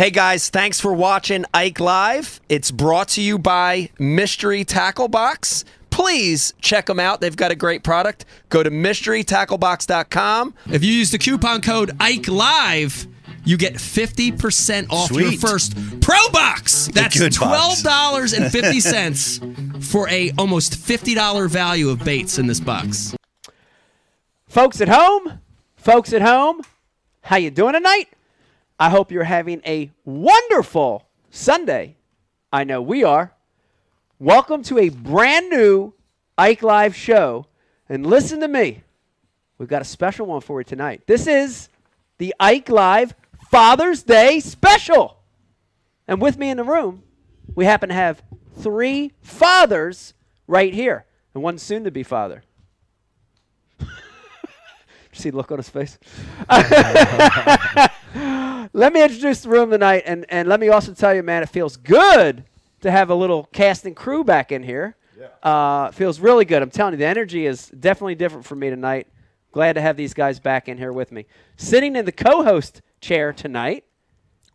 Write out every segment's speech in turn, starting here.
Hey guys, thanks for watching Ike Live. It's brought to you by Mystery Tackle Box. Please check them out. They've got a great product. Go to mysterytacklebox.com. If you use the coupon code Ike Live, you get 50% off your first Pro Box. That's $12.50 for a almost $50 value of baits in this box. Folks at home, folks at home, how you doing tonight? I hope you're having a wonderful Sunday. I know we are. Welcome to a brand new Ike Live show. And listen to me. We've got a special one for you tonight. This is the Ike Live Father's Day special. And with me in the room, we happen to have three fathers right here, and one soon to be father. See the look on his face. let me introduce the room tonight, and, and let me also tell you, man, it feels good to have a little cast and crew back in here. Uh, feels really good. I'm telling you, the energy is definitely different for me tonight. Glad to have these guys back in here with me. Sitting in the co-host chair tonight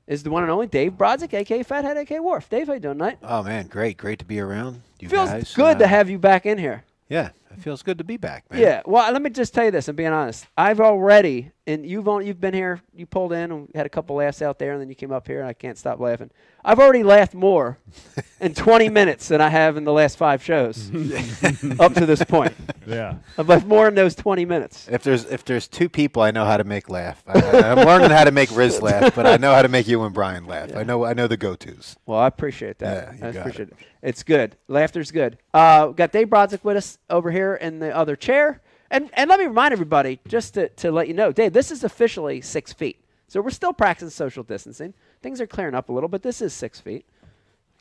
is the one and only Dave Brodzik, aka Fathead, aka Wharf. Dave, how you doing tonight? Oh man, great, great to be around. You feels guys. good Uh, to have you back in here. Yeah, it feels good to be back, man. Yeah. Well, let me just tell you this. I'm being honest. I've already, and you've only, you've been here. You pulled in and had a couple laughs out there, and then you came up here, and I can't stop laughing. I've already laughed more in 20 minutes than I have in the last five shows up to this point. Yeah. I've laughed more in those 20 minutes. If there's if there's two people I know how to make laugh, I, I'm learning how to make Riz laugh, but I know how to make you and Brian laugh. I know I know the go-tos. Well, I appreciate that. Yeah, you I got appreciate it. it. It's good. Laughter's good. Uh, we've got Dave Brodzik with us over here in the other chair. And and let me remind everybody, just to, to let you know, Dave, this is officially six feet. So we're still practicing social distancing. Things are clearing up a little, but this is six feet,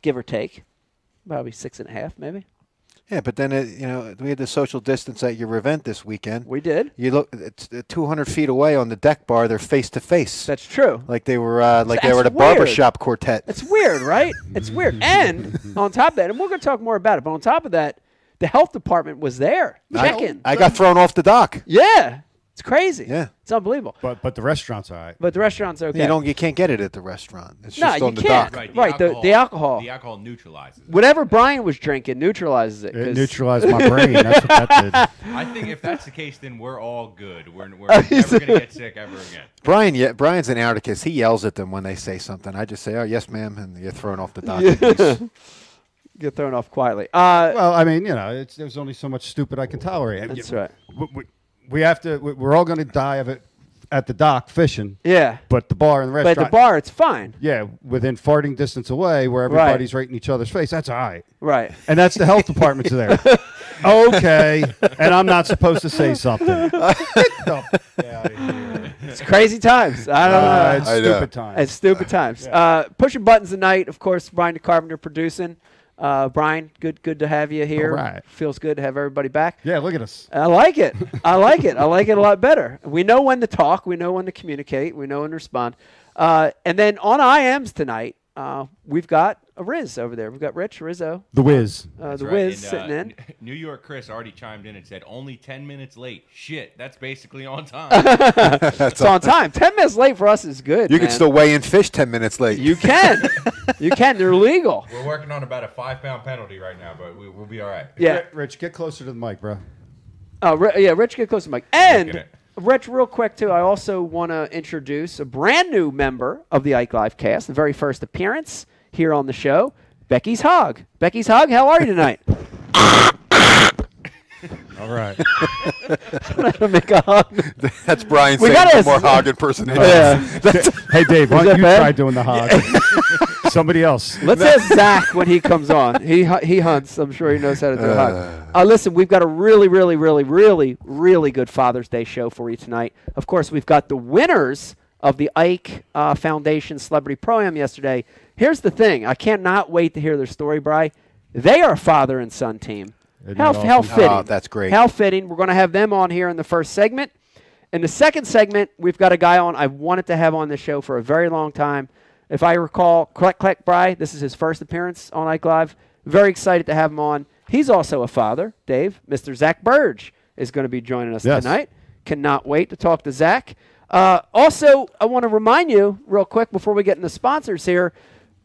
give or take. Probably six and a half, maybe. Yeah, but then it, you know we had the social distance at your event this weekend. We did. You look, it's uh, 200 feet away on the deck bar. They're face to face, That's true. like they were uh, like they were at a That's weird. barbershop quartet. It's weird, right? It's weird. And on top of that, and we're going to talk more about it, but on top of that, the health department was there checking. I got thrown off the dock. yeah. It's crazy. Yeah. It's unbelievable. But but the restaurant's all right. But the restaurant's are okay. You don't, you can't get it at the restaurant. It's No, just you on the can't. dock. Right. Right, the- the alcohol. The alcohol neutralizes. it. Whatever Brian was drinking neutralizes it. It 'cause- neutralized my brain. That's what that did. I think if that's the case, then we're all good. We're, we're oh, never gonna get sick ever again. Brian, yeah, Brian's an anarchist. He yells at them when they say something. I just say, "Oh, yes, ma'am," and you're thrown off the dock. Get thrown off quietly. Uh, Well, I mean, you know, it's, there's only so much stupid I can tolerate. That's You- right. We, we, we have to. we- We're all going to die of it at the dock fishing. yeah. But the bar and the restaurant. at the bar, it's fine. Yeah, within farting distance away, where everybody's right in each other's face. That's all right. Right. And that's the health department's there. okay. And I'm not supposed to say something. Get the f- outta here. It's crazy times. I don't Uh, know. it's I know. stupid time. It's stupid times. Uh, pushing buttons tonight, of course. Brian the Carpenter producing. Uh, Brian, good, good to have you here. All right. Feels good to have everybody back. yeah, look at us. I like it. I like it. I like it a lot better. We know when to talk. We know when to communicate. We know when to respond. Uh, and then on IMs tonight, uh, we've got a Riz over there. We've got Rich Rizzo, The whiz. uh, the right. Wiz And, uh, sitting in. N- New York Chris already chimed in and said only 10 minutes late. Shit, that's basically on time. It's on time. Ten minutes late for us is good. You can still weigh in fish ten minutes late. You can. you can. They're legal. We're working on about a five pound penalty right now, but we, we'll be all right. Yeah. Rich, get closer to the mic, bro. Oh, Ri- yeah. Rich, get closer to the mic. And Rich, real quick too. I also want to introduce a brand new member of the Ike Live cast. The very first appearance here on the show, Becky's Hog. Becky's Hog, how are you tonight? All right. I'm gonna make a hug. That's Brian We saying gotta- more hog impersonation. Yeah. hey, Dave, why that don't you bad? try doing the hog? Somebody else. Let's ask Zach when he comes on. He hu- he hunts. I'm sure he knows how to do a hug. Uh, listen, we've got a really, really, really, really, really good Father's Day show for you tonight. Of course, we've got the winners of the Ike uh, Foundation Celebrity Pro Am yesterday. Here's the thing: I cannot wait to hear their story, Bry. They are a father and son team. Isn't How, that how fitting! Oh, that's great. How fitting. We're going to have them on here in the first segment. In the second segment, we've got a guy on I've wanted to have on the show for a very long time. If I recall, Click Click Bry, this is his first appearance on Ike Live. Very excited to have him on. He's also a father, Dave. Mr. Zach Birge is going to be joining us Yes. tonight. Cannot wait to talk to Zach. Uh, also, I want to remind you real quick before we get into sponsors here.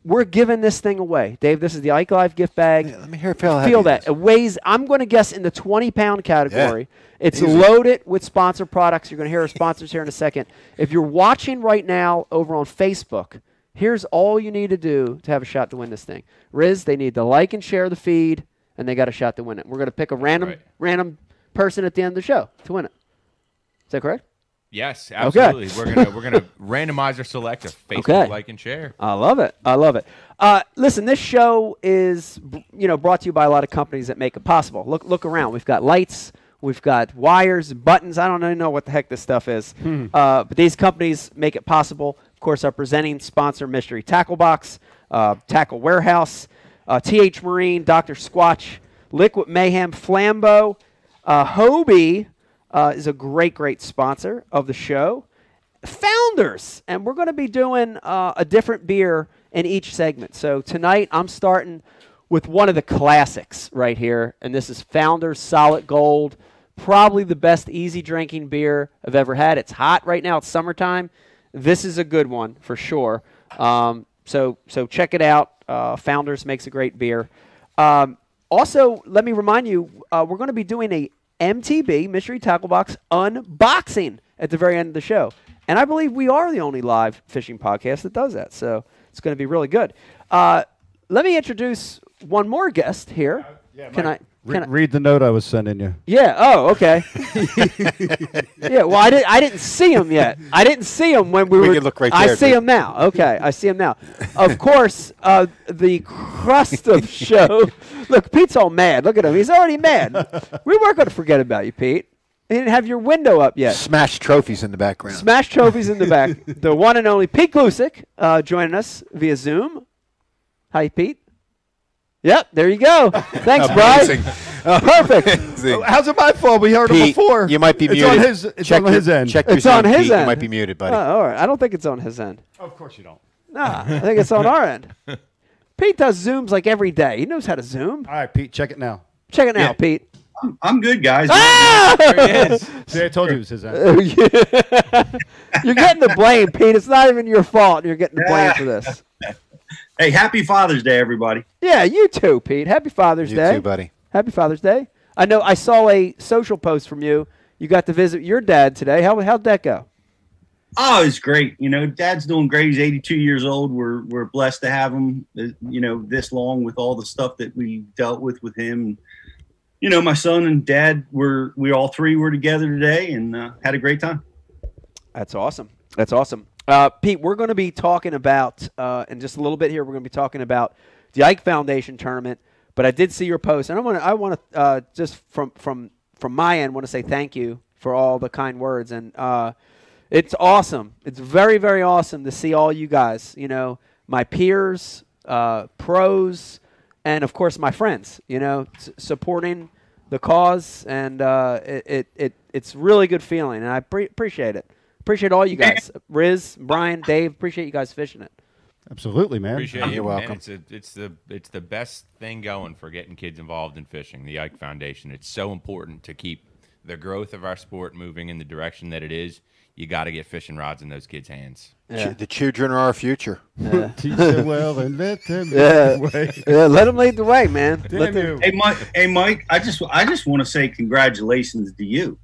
We're giving this thing away, Dave. This is the Ike Live gift bag. Yeah, let me hear how heavy Feel that. it weighs. I'm going to guess in the 20 pound category. Yeah. It's Easy. loaded with sponsor products. You're going to hear our sponsors here in a second. If you're watching right now over on Facebook, here's all you need to do to have a shot to win this thing. Riz, they need to like and share the feed, and they got a shot to win it. We're going to pick a random right. random person at the end of the show to win it. Is that correct? Yes, absolutely. We're gonna we're gonna randomize or select a Facebook Okay. like and share. I love it. I love it. Uh, listen, this show is you know brought to you by a lot of companies that make it possible. Look look around. We've got lights. We've got wires, buttons. I don't even know what the heck this stuff is. Uh, but these companies make it possible. Of course, our presenting sponsor, Mystery Tackle Box, uh, Tackle Warehouse, uh, TH Marine, Dr. Squatch, Liquid Mayhem, Flambeau, uh, Hobie uh, is a great, great sponsor of the show. Founders, and we're going to be doing uh, a different beer in each segment. So tonight I'm starting with one of the classics right here, and this is Founders Solid Gold. Probably the best easy drinking beer I've ever had. It's hot right now. It's summertime. This is a good one for sure. Um, so so check it out. Uh, Founders makes a great beer. Um, also, let me remind you, uh, we're going to be doing a MTB Mystery Tackle Box unboxing at the very end of the show, and I believe we are the only live fishing podcast that does that. So it's going to be really good. Uh, let me introduce one more guest here. Can I? Re- I? read the note I was sending you. Yeah. Oh, okay. yeah. Well, I didn't. I didn't see him yet. I didn't see him when we, We were. can look right I see dude. him now. Okay, I see him now. Of course, uh, the crust of show. Look, Pete's all mad. Look at him. He's already mad. We weren't going to forget about you, Pete. You didn't have your window up yet. Smash trophies in the background. Smash trophies in the back. the one and only Pete Gluszek uh, joining us via Zoom. Hi, Pete. Yep, there you go. Thanks, Amazing. Brian. Perfect. Amazing. How's it my fault? We heard it Pete, before. you might be it's muted. On his, it's check on your, his end. Check your It's on his Pete. end. You might be muted, buddy. Oh, all right. I don't think it's on his end. of course you don't. Nah, I think it's on our end. Pete does Zooms like every day. He knows how to Zoom. All right, Pete, check it now. Check it out, Pete. I'm, I'm good, guys. Ah! See, I told you it was his end. You're getting the blame, Pete. It's not even your fault. You're getting the blame for this. Hey, happy Father's Day, everybody. Yeah, you too, Pete. Happy Father's You Day. too, buddy. Happy Father's Day. I know I saw a social post from you. You got to visit your dad today. How, how'd that go? Oh, it's great. You know, Dad's doing great. He's 82 years old. We're we're blessed to have him. uh, You know, this long with all the stuff that we dealt with with him. You know, my son and Dad were we all three were together today and uh, had a great time. That's awesome. That's awesome. Uh, Pete, we're going to be talking about, uh, in just a little bit here, we're going to be talking about the Ike Foundation tournament. But I did see your post, and I want to, I want to, uh, just from from from my end, want to say thank you for all the kind words, and uh, it's awesome. It's very very awesome to see all you guys. You know, my peers, uh, pros, and of course my friends. You know, s- supporting the cause, and uh, it, it, it it's really good feeling, and I pre- appreciate it. Appreciate all you guys, Riz, Brian, Dave. Appreciate you guys fishing it. Absolutely, man. Appreciate You're you. welcome. Man, it's, a, it's the it's the best thing going for getting kids involved in fishing. The Ike Foundation. It's so important to keep the growth of our sport moving in the direction that it is. You got to get fishing rods in those kids' hands. Yeah. Ch- The children are our future. Teach them well and let them Yeah. lead the way. Yeah, let them lead the way, man. Let them- Hey, Mike. Hey, Mike. I just I just want to say congratulations to you.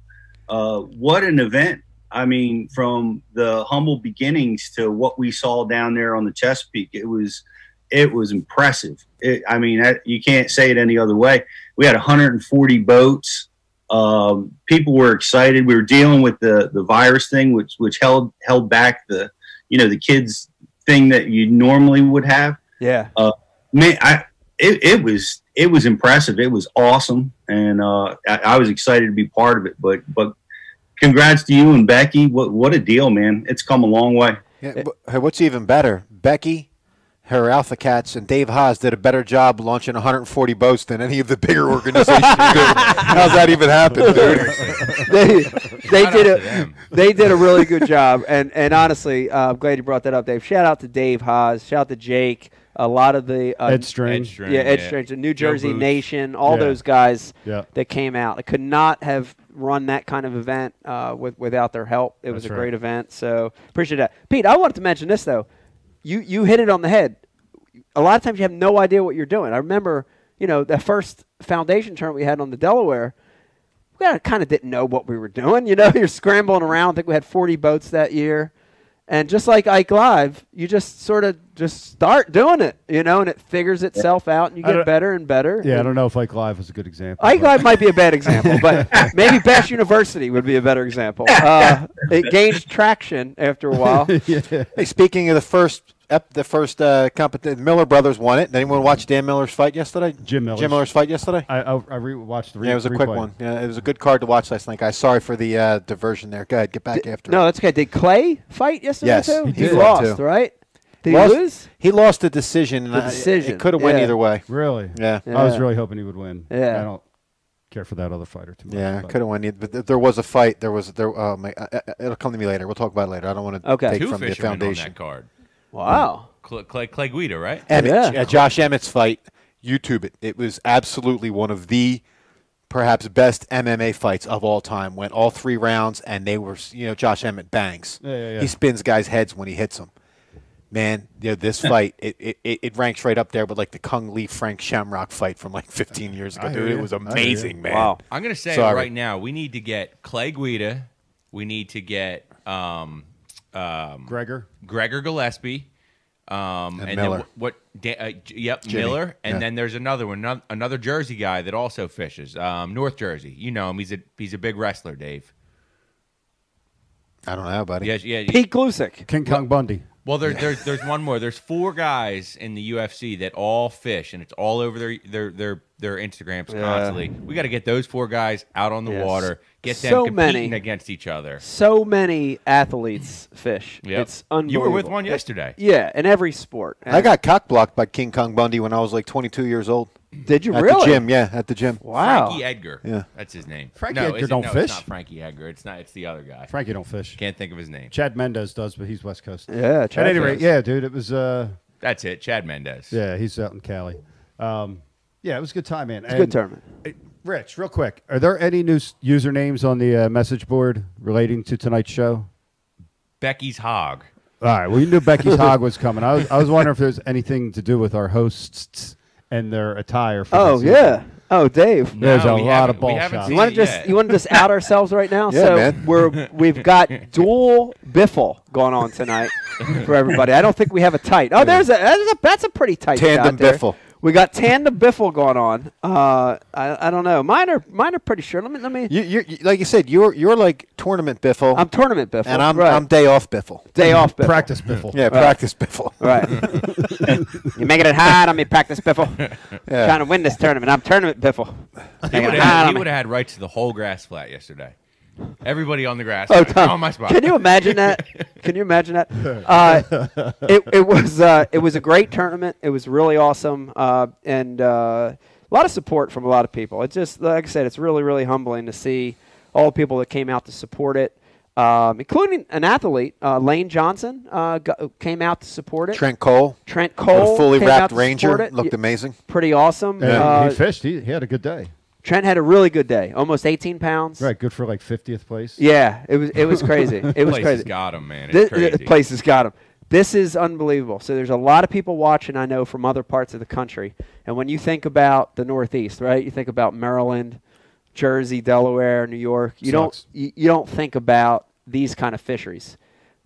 Uh, what an event! I mean, from the humble beginnings to what we saw down there on the Chesapeake, it was it was impressive. It, I mean, you can't say it any other way. We had 140 boats. Um, people were excited. We were dealing with the the virus thing, which which held held back the you know the kids thing that you normally would have Yeah. man, I it, it was it was impressive. It was awesome, and uh, I, I was excited to be part of it. But but congrats to you and Becky. What what a deal, man! It's come a long way. Yeah, wh- what's even better? Becky, her Alpha Cats, and Dave Haas did a better job launching 140 boats than any of the bigger organizations did. How's that even happen, dude? they they did out a they did a really good job, and and honestly, uh, I'm glad you brought that up, Dave. Shout out to Dave Haas. Shout out to Jake. A lot of the uh, Ed String. Ed String, yeah, Ed yeah. Strange, the New Jersey Nation, all Yeah. those guys Yeah. that came out. I could not have run that kind of event uh, with, without their help. It was a right. great event. So appreciate that. Pete, I wanted to mention this though. You you hit it on the head. A lot of times you have no idea what you're doing. I remember, you know, the first foundation tournament we had on the Delaware. We kind of didn't know what we were doing. You know, you're scrambling around. I think we had 40 boats that year. And just like Ike Live, you just sort of just start doing it, you know, and it figures itself out, and you get better and better. Yeah, I don't know if Ike Live was a good example. Ike Live might be a bad example, but maybe Bass University would be a better example. Uh, it gained traction after a while. Hey, speaking of the first, ep- the first uh, competition, Miller brothers won it. Did anyone watch Dan Miller's fight yesterday? Jim Miller's. Jim Miller's fight yesterday. I, I, I re-watched the re- yeah, it was a quick replay. one. Yeah, it was a good card to watch last night, guys. Sorry for the uh, diversion there. Go ahead, get back after. No, it. that's okay. Did Clay fight yesterday Yes, too? he He, lost, Too. right? Did Lost- he lose? He lost the decision. The decision, It could have went either way. Really? Yeah. I was really hoping he would win. Yeah. I don't care for that other fighter too much. Yeah, but- could have went. either- But th- there was a fight. There was there. Oh my! Uh, uh, it'll come to me later. We'll talk about it later. I don't want to Okay. take Two from the fishermen on foundation. that card. Wow. Clay, Clay, Clay Guida, right? Emmett, Yeah. uh, Josh Emmett's fight. YouTube it. It was absolutely one of the perhaps best MMA fights of all time. Went all three rounds, and they were you know Josh Emmett bangs. Yeah, yeah, yeah. He spins guys' heads when he hits them. Man, you know, this fight it, it, it it ranks right up there with like the Cung Le Frank Shamrock fight from like 15 years ago, I hear dude. It was I hear you. amazing, man. Wow. I'm going to say Sorry. right now, we need to get Clay Guida. We need to get um, um, Gregor. Gregor Gillespie. Um, And and, Miller. then what? what da, uh, J- yep, Jimmy, Miller. And yeah. then there's another one, ano- another Jersey guy that also fishes. Um, North Jersey. You know him. He's a he's a big wrestler, Dave. I don't know, buddy. Yes, yeah. Pete Gluszek. King Kong Bundy. Well, there, there's there's one more. There's four guys in the UFC that all fish, and it's all over their their their their Instagrams constantly. We got to get those four guys out on the Yes. water, get them So competing many. against each other. So many athletes fish. Yep. It's You were with one yesterday. Yeah, in every sport. I got cock blocked by King Kong Bundy when I was like 22 years old. Did you At really? At the gym, yeah, at the gym. Wow. Frankie Edgar. Yeah. That's his name. Frankie no, Edgar don't no, fish? It's not Frankie Edgar. It's not. It's the other guy. Frankie don't fish. Can't think of his name. Chad Mendes does, but he's West Coast. Yeah, At any rate, yeah, dude, it was. uh That's it. Chad Mendes. Yeah, he's out in Cali. Um, yeah, it was a good time, man. It's a good tournament. Rich, real quick, are there any new s- usernames on the uh, message board relating to tonight's show? Becky's Hog. All right. Well, you knew Becky's Hog was coming. I was, I was wondering if there's anything to do with our hosts and their attire. For Oh this yeah. Oh, Dave. There's No, a we lot haven't- of ball haven't shots. seen You want it to just yet. you want to just out ourselves right now? Yeah, so man. we're we've got dual biffle going on tonight for everybody. I don't think we have a tight. Oh, there's a that's a, that's a pretty tight Tandem shot there. biffle. We got tandem biffle going on. Uh, I, I don't know. Mine are mine are pretty sure. Let me let me. You, you're, you, like you said, you're you're like tournament biffle, I'm tournament biffle. and I'm right. I'm day off biffle. day off biffle. Practice biffle. Yeah, practice biffle. Right. You're making it hard on me, practice biffle. Yeah. Trying to win this tournament. I'm tournament biffle. He Making would hard have on me. he had rights to the whole grass flat yesterday. Everybody on the grass. Oh, Tom, on my spot. Can you imagine that? Can you imagine that? Uh, it, it was uh, it was a great tournament. It was really awesome, uh, and uh, a lot of support from a lot of people. It's just like I said, it's really really humbling to see all the people that came out to support it, um, including an athlete, uh, Lane Johnson, uh, go, came out to support it. Trent Cole, Trent Cole, a fully came out wrapped to Ranger, it. looked amazing. pretty awesome. And Uh, he fished. He, he had a good day. Trent had a really good day, almost 18 pounds. Right, good for like 50th place. Yeah, it was it was crazy. It was place crazy. got him, man. It's This, crazy. the place has got him. This is unbelievable. So there's a lot of people watching. I know from other parts of the country. And when you think about the Northeast, right? You think about Maryland, Jersey, Delaware, New York. You Sucks. don't you, you don't think about these kind of fisheries.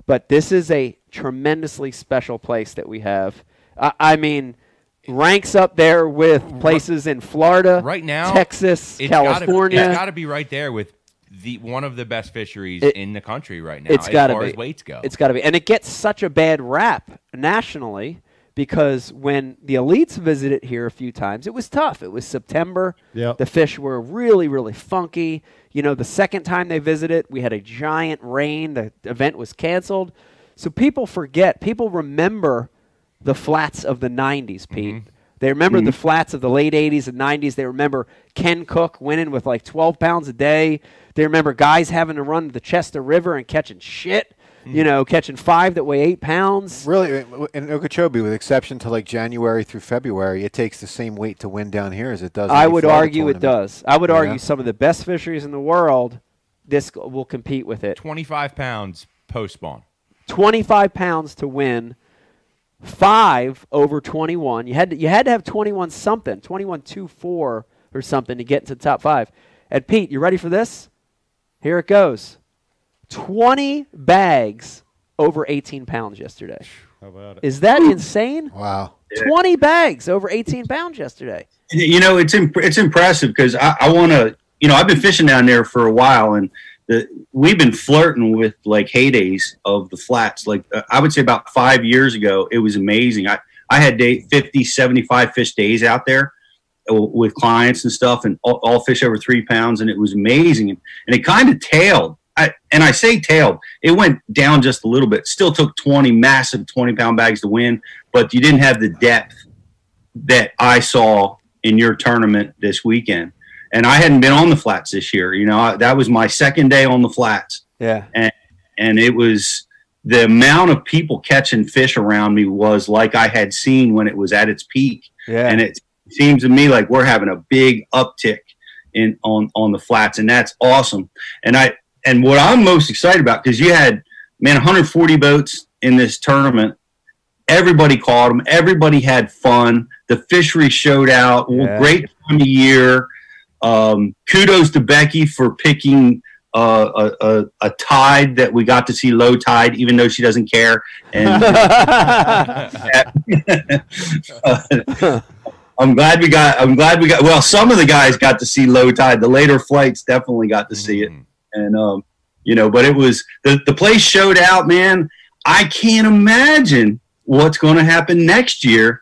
But this is a tremendously special place that we have. I, I mean, ranks up there with places in Florida, right now, Texas, it's gotta- California. it's got to be right there with the one of the best fisheries It- in the country right now. It's as got to be. as weights go. It's got to be, and it gets such a bad rap nationally because when the elites visited here a few times, it was tough. It was September. Yep. The fish were really, really funky. You know, the second time they visited, we had a giant rain. The event was canceled. So people forget. People remember the flats of the '90s, Pete. Mm-hmm. They remember the mm-hmm. flats of the late 80s and 90s. They remember Ken Cook winning with like 12 pounds a day. They remember guys having to run to the Chester River and catching shit you mm-hmm. know, catching five that weigh eight pounds. Really, uh, in Okeechobee, with exception to like January through February, it takes the same weight to win down here as it does. I would Florida argue it does. I would Yeah. argue some of the best fisheries in the world, this will compete with it. 25 pounds post spawn. 25 pounds to win, five over 21. You had to, you had to have 21 something, 21 2 4 or something to get into the top five. And Pete, you ready for this? Here it goes 20 bags over 18 pounds yesterday. How about it? Is that insane? Wow. 20 bags over 18 pounds yesterday. You know, it's imp- it's impressive because I, I want to. You know, I've been fishing down there for a while, and we've been flirting with like heydays of the flats. Like uh, I would say about five years ago, it was amazing. I I had day 50, 75 fish days out there uh, with clients and stuff, and all, all fish over three pounds, and it was amazing. And, and it kind of tailed. I, and I say tailed. It went down just a little bit. Still took twenty massive twenty pound bags to win, but you didn't have the depth that I saw in your tournament this weekend. And I hadn't been on the flats this year. You know, I, that was my second day on the flats, Yeah. and and it was the amount of people catching fish around me was like I had seen when it was at its peak. Yeah. And it seems to me like we're having a big uptick in on on the flats, and that's awesome. And I and what I'm most excited about because you had man 140 boats in this tournament. Everybody caught them. Everybody had fun. The fishery showed out. Yeah. Great time of year. Um, kudos to Becky for picking uh, a, a, a tide that we got to see low tide, even though she doesn't care. And I'm glad we got. I'm glad we got. Well, some of the guys got to see low tide. The later flights definitely got to see it, Mhm. and um, you know. But it was the the place showed out, man. I can't imagine what's going to happen next year.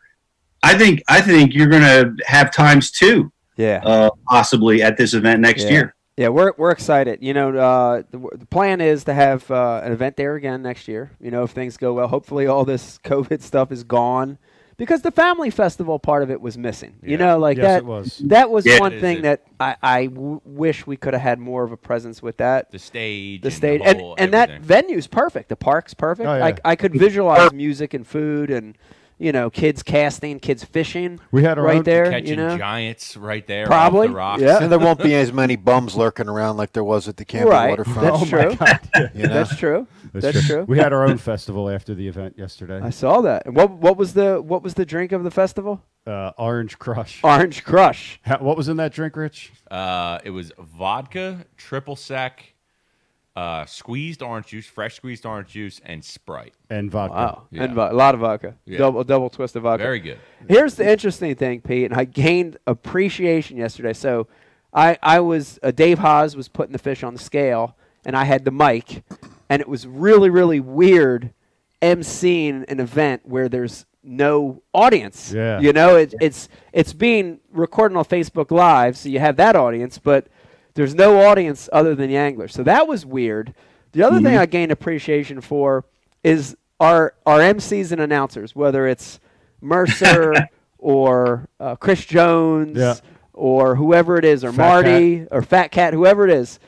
I think I think you're going to have times two, yeah. uh, possibly at this event next Yeah. year. Yeah, we're we're excited. You know, uh, the, the plan is to have uh, an event there again next year. You know, if things go well, hopefully all this COVID stuff is gone, because the family festival part of it was missing. You know, like yes, that. it was. That was Yeah. one thing it? that I, I w- wish we could have had more of a presence with that. The stage. The and stage the and, and that everything. venue's perfect. The park's perfect. Oh, yeah. I, I could visualize music and food and you know kids casting, kids fishing We had our right own there. Catching You know, giants right there. Probably, Off the rocks. yeah. And there won't be as many bums lurking around like there was at the camping right? waterfront. That's Oh true. my God. You know? That's true. That's true. We had our own festival after the event yesterday. I saw that. And what what was the what was the drink of the festival? Uh, Orange Crush. Orange Crush. Ha- what was in that drink, Rich? Uh, it was vodka, triple sec, uh, squeezed orange juice, fresh squeezed orange juice, and Sprite. And vodka. Wow, Yeah. and vo- a lot of vodka. Yeah. Double double twist of vodka. Very good. Here's the interesting thing, Pete, and I gained appreciation yesterday. So, I I was uh, Dave Haas was putting the fish on the scale, and I had the mic, and it was really really weird, emceeing an event where there's no audience. Yeah. You know, it, it's it's being recorded on Facebook Live, so you have that audience, but there's no audience other than the anglers. So that was weird. The other thing I gained appreciation for is our our MCs and announcers, whether it's Mercer or uh, Chris Jones Yeah. or whoever it is, or Fat Marty or Fat Cat, whoever it is,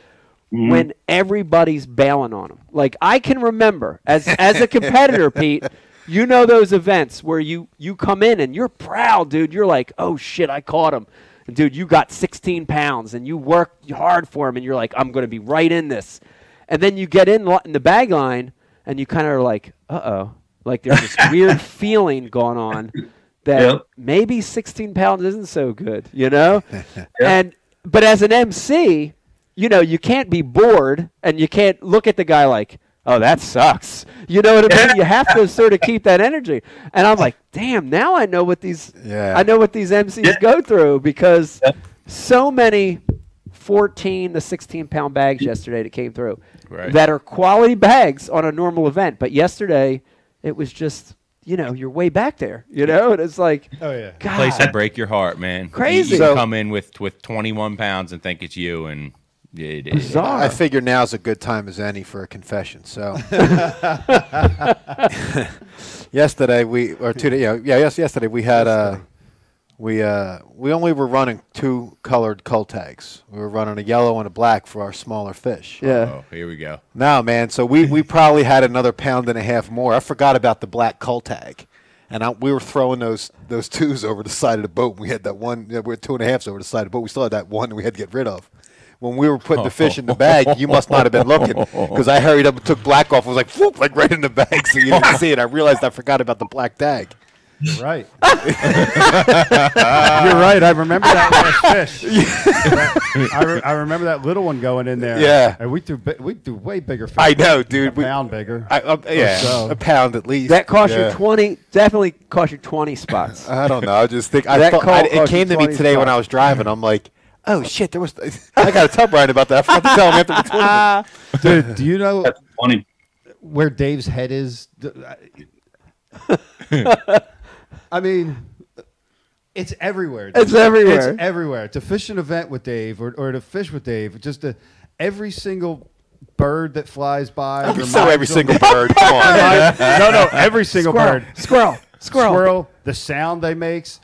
when everybody's bailing on them. Like I can remember as as a competitor, Pete. You know those events where you you come in and you're proud, dude. You're like, oh shit, I caught him. Dude, you got 16 pounds and you worked hard for him, and you're like, I'm going to be right in this. And then you get in, lo- in the bag line, and you kind of are like, uh oh, like there's this weird feeling going on that Yep. maybe 16 pounds isn't so good, you know? And but as an MC, you know, you can't be bored and you can't look at the guy like, oh, that sucks. You know what I mean? You have to sort of keep that energy. And I'm like, damn, now I know what these Yeah. I know what these MCs Yeah. go through because Yep. so many 14 to 16 pound bags yesterday that came through Right. that are quality bags on a normal event. But yesterday, it was just, you know, you're way back there, you know? And it's like, Oh yeah. God. Place that break your heart, man. Crazy. You, So- come in with with 21 pounds and think it's you, and it is. Bizarre. I figure now's a good time as any for a confession. So, yesterday we or two, yeah, yeah, yes, yesterday we had uh, we uh, we only were running two colored cull tags. We were running a yellow and a black for our smaller fish. Yeah. Oh, here we go. Now, man. So we, we probably had another pound and a half more. I forgot about the black cull tag, and I, we were throwing those those twos over the side of the boat. We had that one. Yeah, we had two and a halves over the side of the boat. We still had that one that we had to get rid of. When we were putting the fish in the bag, you must not have been looking because I hurried up and took black off. I was like whoop, like right in the bag, so you didn't see it. I realized I forgot about the black tag. You're right. You're right. I remember that last fish. I, re- I remember that little one going in there. Yeah. And we threw bi- we threw way bigger fish. I know, A dude. We- pound bigger. I, uh, yeah, so. a pound at least. That cost Yeah. you twenty. Definitely cost you twenty spots. I don't know. I just think I That thought, call I, it cost you came to me 20 today when I was driving. I'm like, oh shit, there was. I got to tell Brian about that. I forgot to tell him after the tournament. Dude, do you know That's funny. where Dave's head is? I mean, it's everywhere. It's everywhere. It's everywhere. To fish an event with Dave or, or to fish with Dave, just to, every single bird that flies by. So reminds every him- single bird. Come on. no, no, every single Squirrel, bird. squirrel, squirrel. Squirrel, the sound they makes.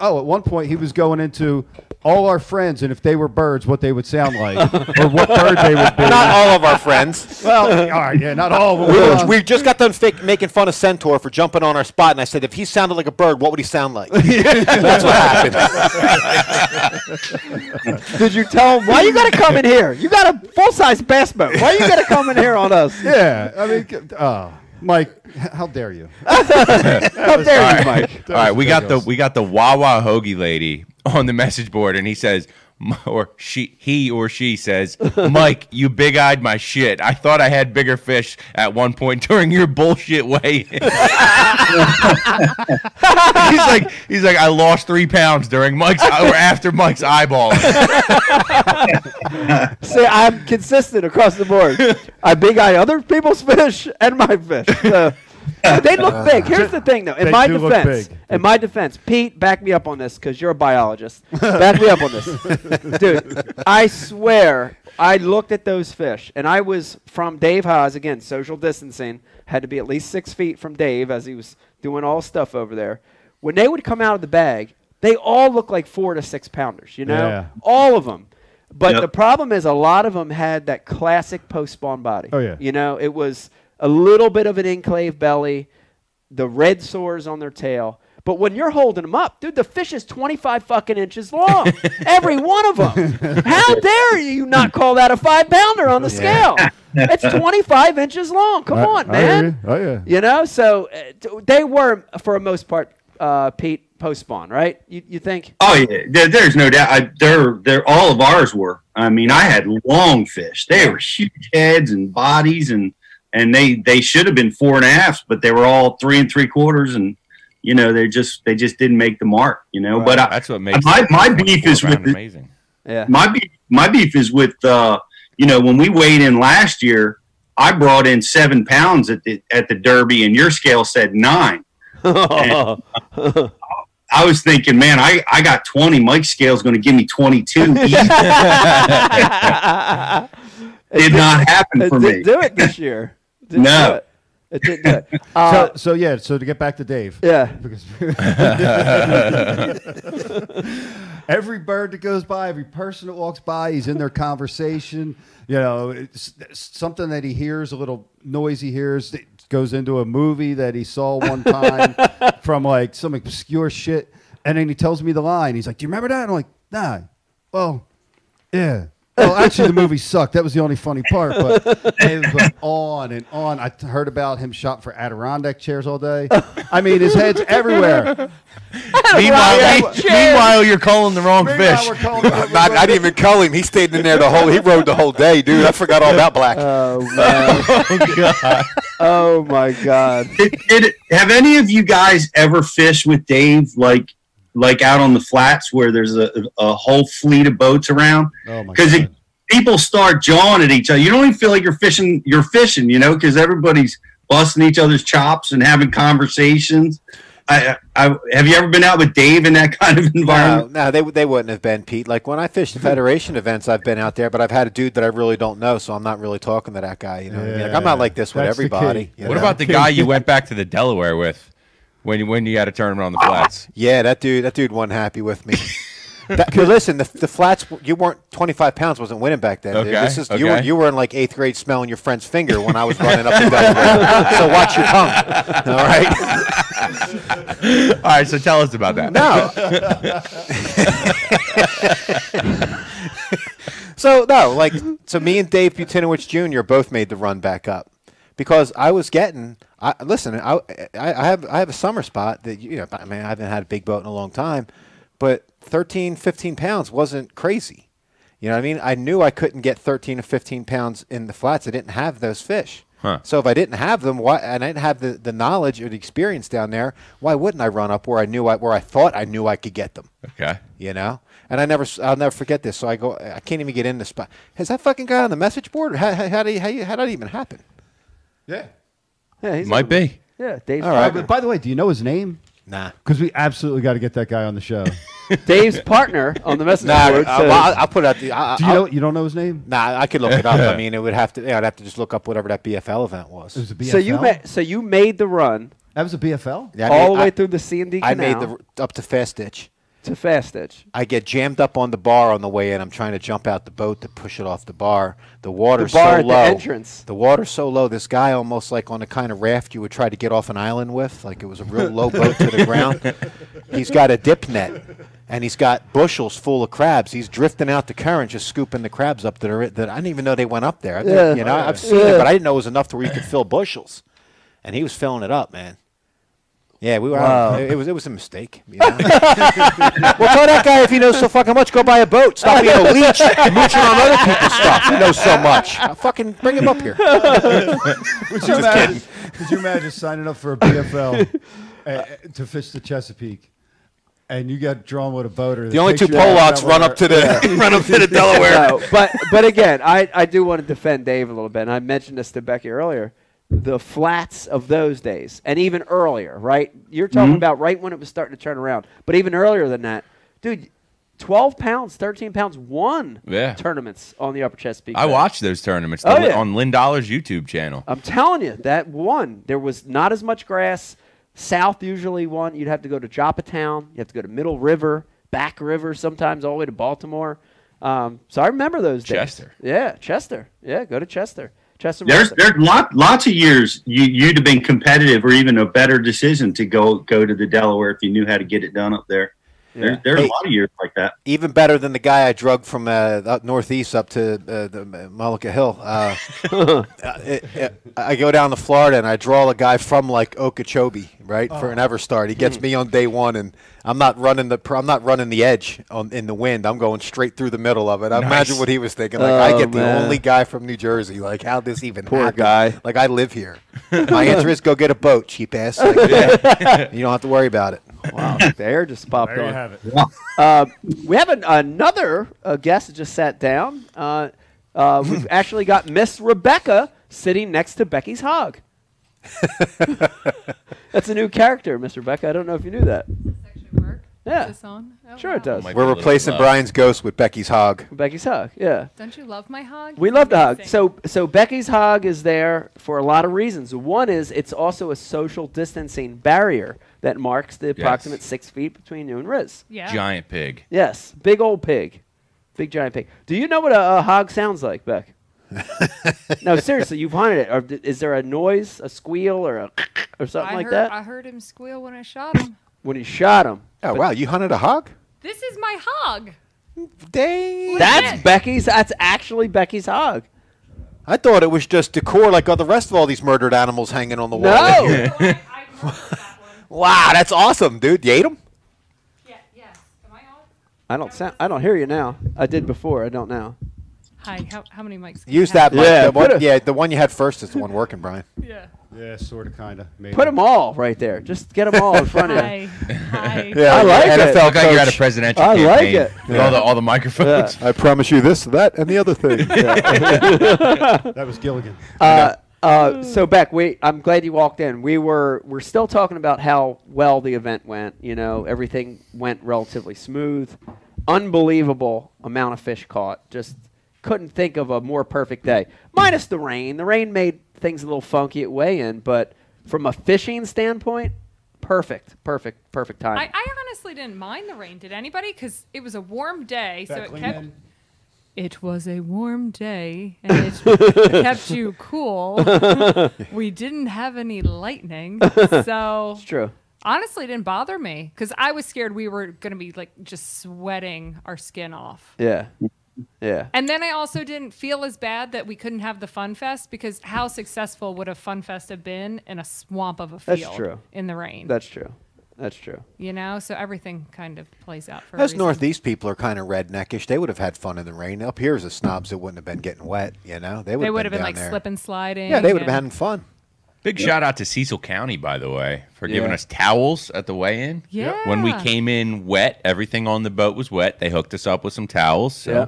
Oh, at one point he was going into all our friends and if they were birds, what they would sound like, or what bird they would be. Not all of our friends. Well, all right, yeah, not all. Of them. We, were, we just got done fake, making fun of Centaur for jumping on our spot, and I said, if he sounded like a bird, what would he sound like? That's what happened. Did you tell him why you got to come in here? You got a full size bass boat. Why you got to come in here on us? yeah, I mean, uh, Mike, how dare you? How dare you, Mike? All right, we got the we got the Wawa hoagie lady on the message board, and he says, or she, he or she says, Mike, you big eyed my shit. I thought I had bigger fish at one point during your bullshit way." he's like, he's like, I lost three pounds during Mike's uh, or after Mike's eyeball. See, I'm consistent across the board. I big eye other people's fish and my fish. So, they look big. Uh, Here's the thing, though. In They my do look defense, big. in my defense, Pete, back me up on this because you're a biologist. back me up on this, dude. I swear, I looked at those fish, and I was from Dave Haas again. Social distancing had to be at least six feet from Dave as he was doing all stuff over there. When they would come out of the bag, they all look like four to six pounders. You know, Yeah. all of them. But Yep. the problem is a lot of them had that classic post spawn body. Oh, yeah. You know, it was a little bit of an enclave belly, the red sores on their tail. But when you're holding them up, dude, the fish is 25 fucking inches long. Every one of them. How dare you not call that a five pounder on the scale? It's 25 inches long. Come I- on, I hear man. you. Oh yeah. You know, so uh, they were, for the most part, uh, Pete, post spawn, right? You, you think? Oh yeah, there, there's no doubt. I, they're they're all of ours were. I mean, I had long fish. They were huge heads and bodies, and and they they should have been four and a halfs, but they were all three and three quarters, and you know they just they just didn't make the mark. You know, but I, That's what makes my my beef is with the, amazing. Yeah. my beef my beef is with uh you know when we weighed in last year. I brought in seven pounds at the at the Derby, and your scale said nine. I was thinking, man, I, I got 20. Mike's scale is going to give me 22. Did not happen for didn't me. do it this year. Didn't No. do it. It didn't do it. Uh, so, so yeah. So to get back to Dave. yeah. Because every bird that goes by, every person that walks by, he's in their conversation. You know, it's, it's something that he hears, a little noise he hears, that goes into a movie that he saw one time from like some obscure shit, and then he tells me the line. He's like, "Do you remember that?" And I'm like, "Nah." Well, yeah. Well, actually, the movie sucked. That was the only funny part. But it went on and on. I t- heard about him shop for Adirondack chairs all day. I mean, his head's everywhere. Meanwhile, meanwhile, you're calling the wrong Meanwhile, fish. we're calling- Not, I didn't even call him. He stayed in there the whole. He rode the whole day, dude. I forgot all about Black. Oh man. Oh, oh my god. Did, did, have any of you guys ever fished with Dave, like like out on the flats where there's a, a whole fleet of boats around? Oh Because god! people start jawing at each other. You don't even feel like you're fishing. You're fishing, you know, because everybody's busting each other's chops and having conversations. I, I, have you ever been out with Dave in that kind of environment? no, they they wouldn't have been Pete. Like when I fished Federation events, I've been out there, but I've had a dude that I really don't know, so I'm not really talking to that guy. You know, what I mean? like, I'm not like this with That's everybody. What know? about the guy you went back to the Delaware with? When you when you got to turn on the flats. Yeah, that dude. That dude wasn't happy with me. That, listen, the, the flats. You weren't 25 pounds. Wasn't winning back then. Okay, This is you were you were in like eighth grade, smelling your friend's finger when I was running up and down. So watch your tongue. All right. All right, so tell us about that. No. so no, like so me and Dave Butinowicz Jr. both made the run back up because I was getting. I, listen, I, I I have I have a summer spot that you know. I mean, I haven't had a big boat in a long time, but 13, 15 pounds wasn't crazy. You know what I mean? I knew I couldn't get 13 or 15 pounds in the flats. I didn't have those fish. Huh. So if I didn't have them, why, and I didn't have the, the knowledge or the experience down there, why wouldn't I run up where I knew I, where I thought I knew I could get them? Okay. you know. And I never, I'll never forget this. So I go, I can't even get in the spot. Has that fucking guy on the message board? How, how, how, do you, how, you, how did that even happen? Yeah. Yeah, he's Might be. Yeah, Dave's All right. But by the way, do you know his name? Nah. Because we absolutely got to get that guy on the show. Dave's partner on the message Nah, board uh, says, well, I'll, I'll put it out the. I, Do you I'll- know? You don't know his name? Nah, I could look it up. I mean, it would have to. Yeah, I'd have to just look up whatever that BFL event was. It was a BFL. so you ma- so you made the run that was a BFL. Yeah, I all made- the way I- through the C and D I canal I made the up to Fast Ditch. To Fast Ditch. I get jammed up on the bar on the way in. I'm trying to jump out the boat to push it off the bar. The water's bar so at the low. entrance. The water's so low. This guy almost like on a kind of raft you would try to get off an island with, like it was a real low boat to the ground. He's got a dip net, and he's got bushels full of crabs. He's drifting out the current, just scooping the crabs up that are that I didn't even know they went up there. Yeah. You know, I've seen it, but I didn't know it was enough to where you could fill bushels, and he was filling it up, man. Yeah, we were. Wow. It, it was. It was a mistake. You know? well, tell that guy if he knows so fucking much, go buy a boat. Stop being a leech, mooching on other people's stuff. He knows so much. I'll fucking bring him up here. Would you imagine? Could you imagine signing up for a BFL uh, to fish the Chesapeake, and you got drawn with a boater? The only two Polacks run up to the run up to the Delaware. No, but but again, I, I do want to defend Dave a little bit. And I mentioned this to Becky earlier. The flats of those days, and even earlier, right? You're talking about right when it was starting to turn around, but even earlier than that, dude. Twelve pounds, thirteen pounds, won Yeah. tournaments on the Upper Chesapeake. I watched those tournaments Oh, the- yeah. on Lynn Dollar's YouTube channel. I'm telling you, that one, There was not as much grass. South usually won. You'd have to go to Joppatown. You have to go to Middle River, Back River, sometimes all the way to Baltimore. Um, so I remember those days. Chester. Yeah, Chester. Yeah, go to Chester. Chester. There's Martha. there's lot lots of years you you'd have been competitive or even a better decision to go go to the Delaware if you knew how to get it done up there. There's there's Hey. a lot of years like that. Even better than the guy I drug from uh, up northeast up to uh, the uh, Mullica Hill. Uh, uh, it- it- I go down to Florida and I draw a guy from like Okeechobee, right, for an Everstart. He gets me on day one, and I'm not running the I'm not running the edge on in the wind. I'm going straight through the middle of it. I imagine what he was thinking. Like I Oh, get the only guy from New Jersey. Like how this even Poor happen? guy. Like I live here. My answer is go get a boat, cheap ass. Like, yeah, you don't have to worry about it. Wow, the air just popped There you on. have it. Uh, we have an, another uh, guest that just sat down. Uh, uh, we've actually got Miss Rebecca sitting next to Becky's hog. That's a new character, Miss Rebecca. I don't know if you knew that. Actually work? Yeah. Is this on? Oh, Sure, it does. Might be We're little replacing low. Brian's ghost with Becky's hog. Becky's hog. Yeah. Don't you love my hog? We love the hog. amazing. So, so Becky's hog is there for a lot of reasons. One is it's also a social distancing barrier that marks the approximate six feet between you and Riz. yeah. Giant pig. Yes, big old pig, big giant pig. Do you know what a, a hog sounds like, Beck? no, seriously, you've hunted it. Or th- is there a noise, a squeal, or a or something I like heard, that I heard him squeal when I shot him. When he shot him? Oh wow, you hunted a hog? this is my hog. Dang. That's Becky's. That's actually Becky's hog. I thought it was just decor like all the rest of all these murdered animals hanging on the wall. No, oh, I, I murdered that one. Wow, that's awesome, dude. You ate them? Yeah, yes. Am I on? I don't sound. I don't hear you now. I did before. I don't now. Hi, how, how many mics? can you Use have? that mic. Yeah, the one, a- yeah, the one you had first is the one working, Brian. Yeah. Yeah, sort of, kind of. Put them all right there. Just get them all in front of you. Hi. Hi. Yeah, I like it. NFL Look like you're at a coach. presidential I like campaign it. with all the all the microphones. I promise you this, that, and the other thing. That was Gilligan. Uh, uh, so Beck, we I'm glad you walked in. We were we're still talking about how well the event went. You know, everything went relatively smooth. Unbelievable amount of fish caught. Just couldn't think of a more perfect day. Minus the rain. The rain made things a little funky at weigh in, but from a fishing standpoint, perfect, perfect, perfect time. I, I honestly didn't mind the rain. Did anybody? Because it was a warm day, so it kept. It was a warm day, and it kept you cool. we didn't have any lightning, so it's true. honestly, it didn't bother me because I was scared we were going to be like just sweating our skin off. Yeah, yeah. And then I also didn't feel as bad that we couldn't have the Fun Fest because how successful would a Fun Fest have been in a swamp of a That's field true. in the rain? That's true. That's true. you know, so everything kind of plays out for a Those reason. Northeast people are kind of redneckish. They would have had fun in the rain. Up here, as the snobs, it wouldn't have been getting wet. You know, they would. They would have been down like there. slip sliding. Yeah, they would have been having fun. Big shout out to Cecil County, by the way, for giving us towels at the weigh-in. Yeah. When we came in wet, everything on the boat was wet. They hooked us up with some towels. So Yeah.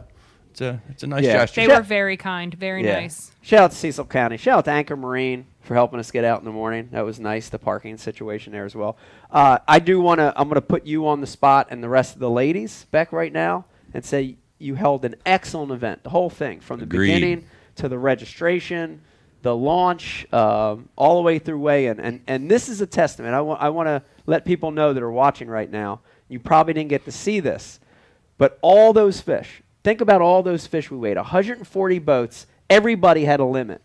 It's a it's a nice Yeah. gesture. They were very kind, very yeah. nice. Shout out to Cecil County. Shout out to Anchor Marine for helping us get out in the morning. That was nice. The parking situation there as well. Uh, I do want to. I'm going to put you on the spot and the rest of the ladies, back right now, and say you held an excellent event. The whole thing from the Agreed. beginning to the registration, the launch, um, all the way through weigh-in. And and this is a testament. I want I want to let people know that are watching right now. You probably didn't get to see this, but all those fish. Think about all those fish we weighed. 140 boats. Everybody had a limit.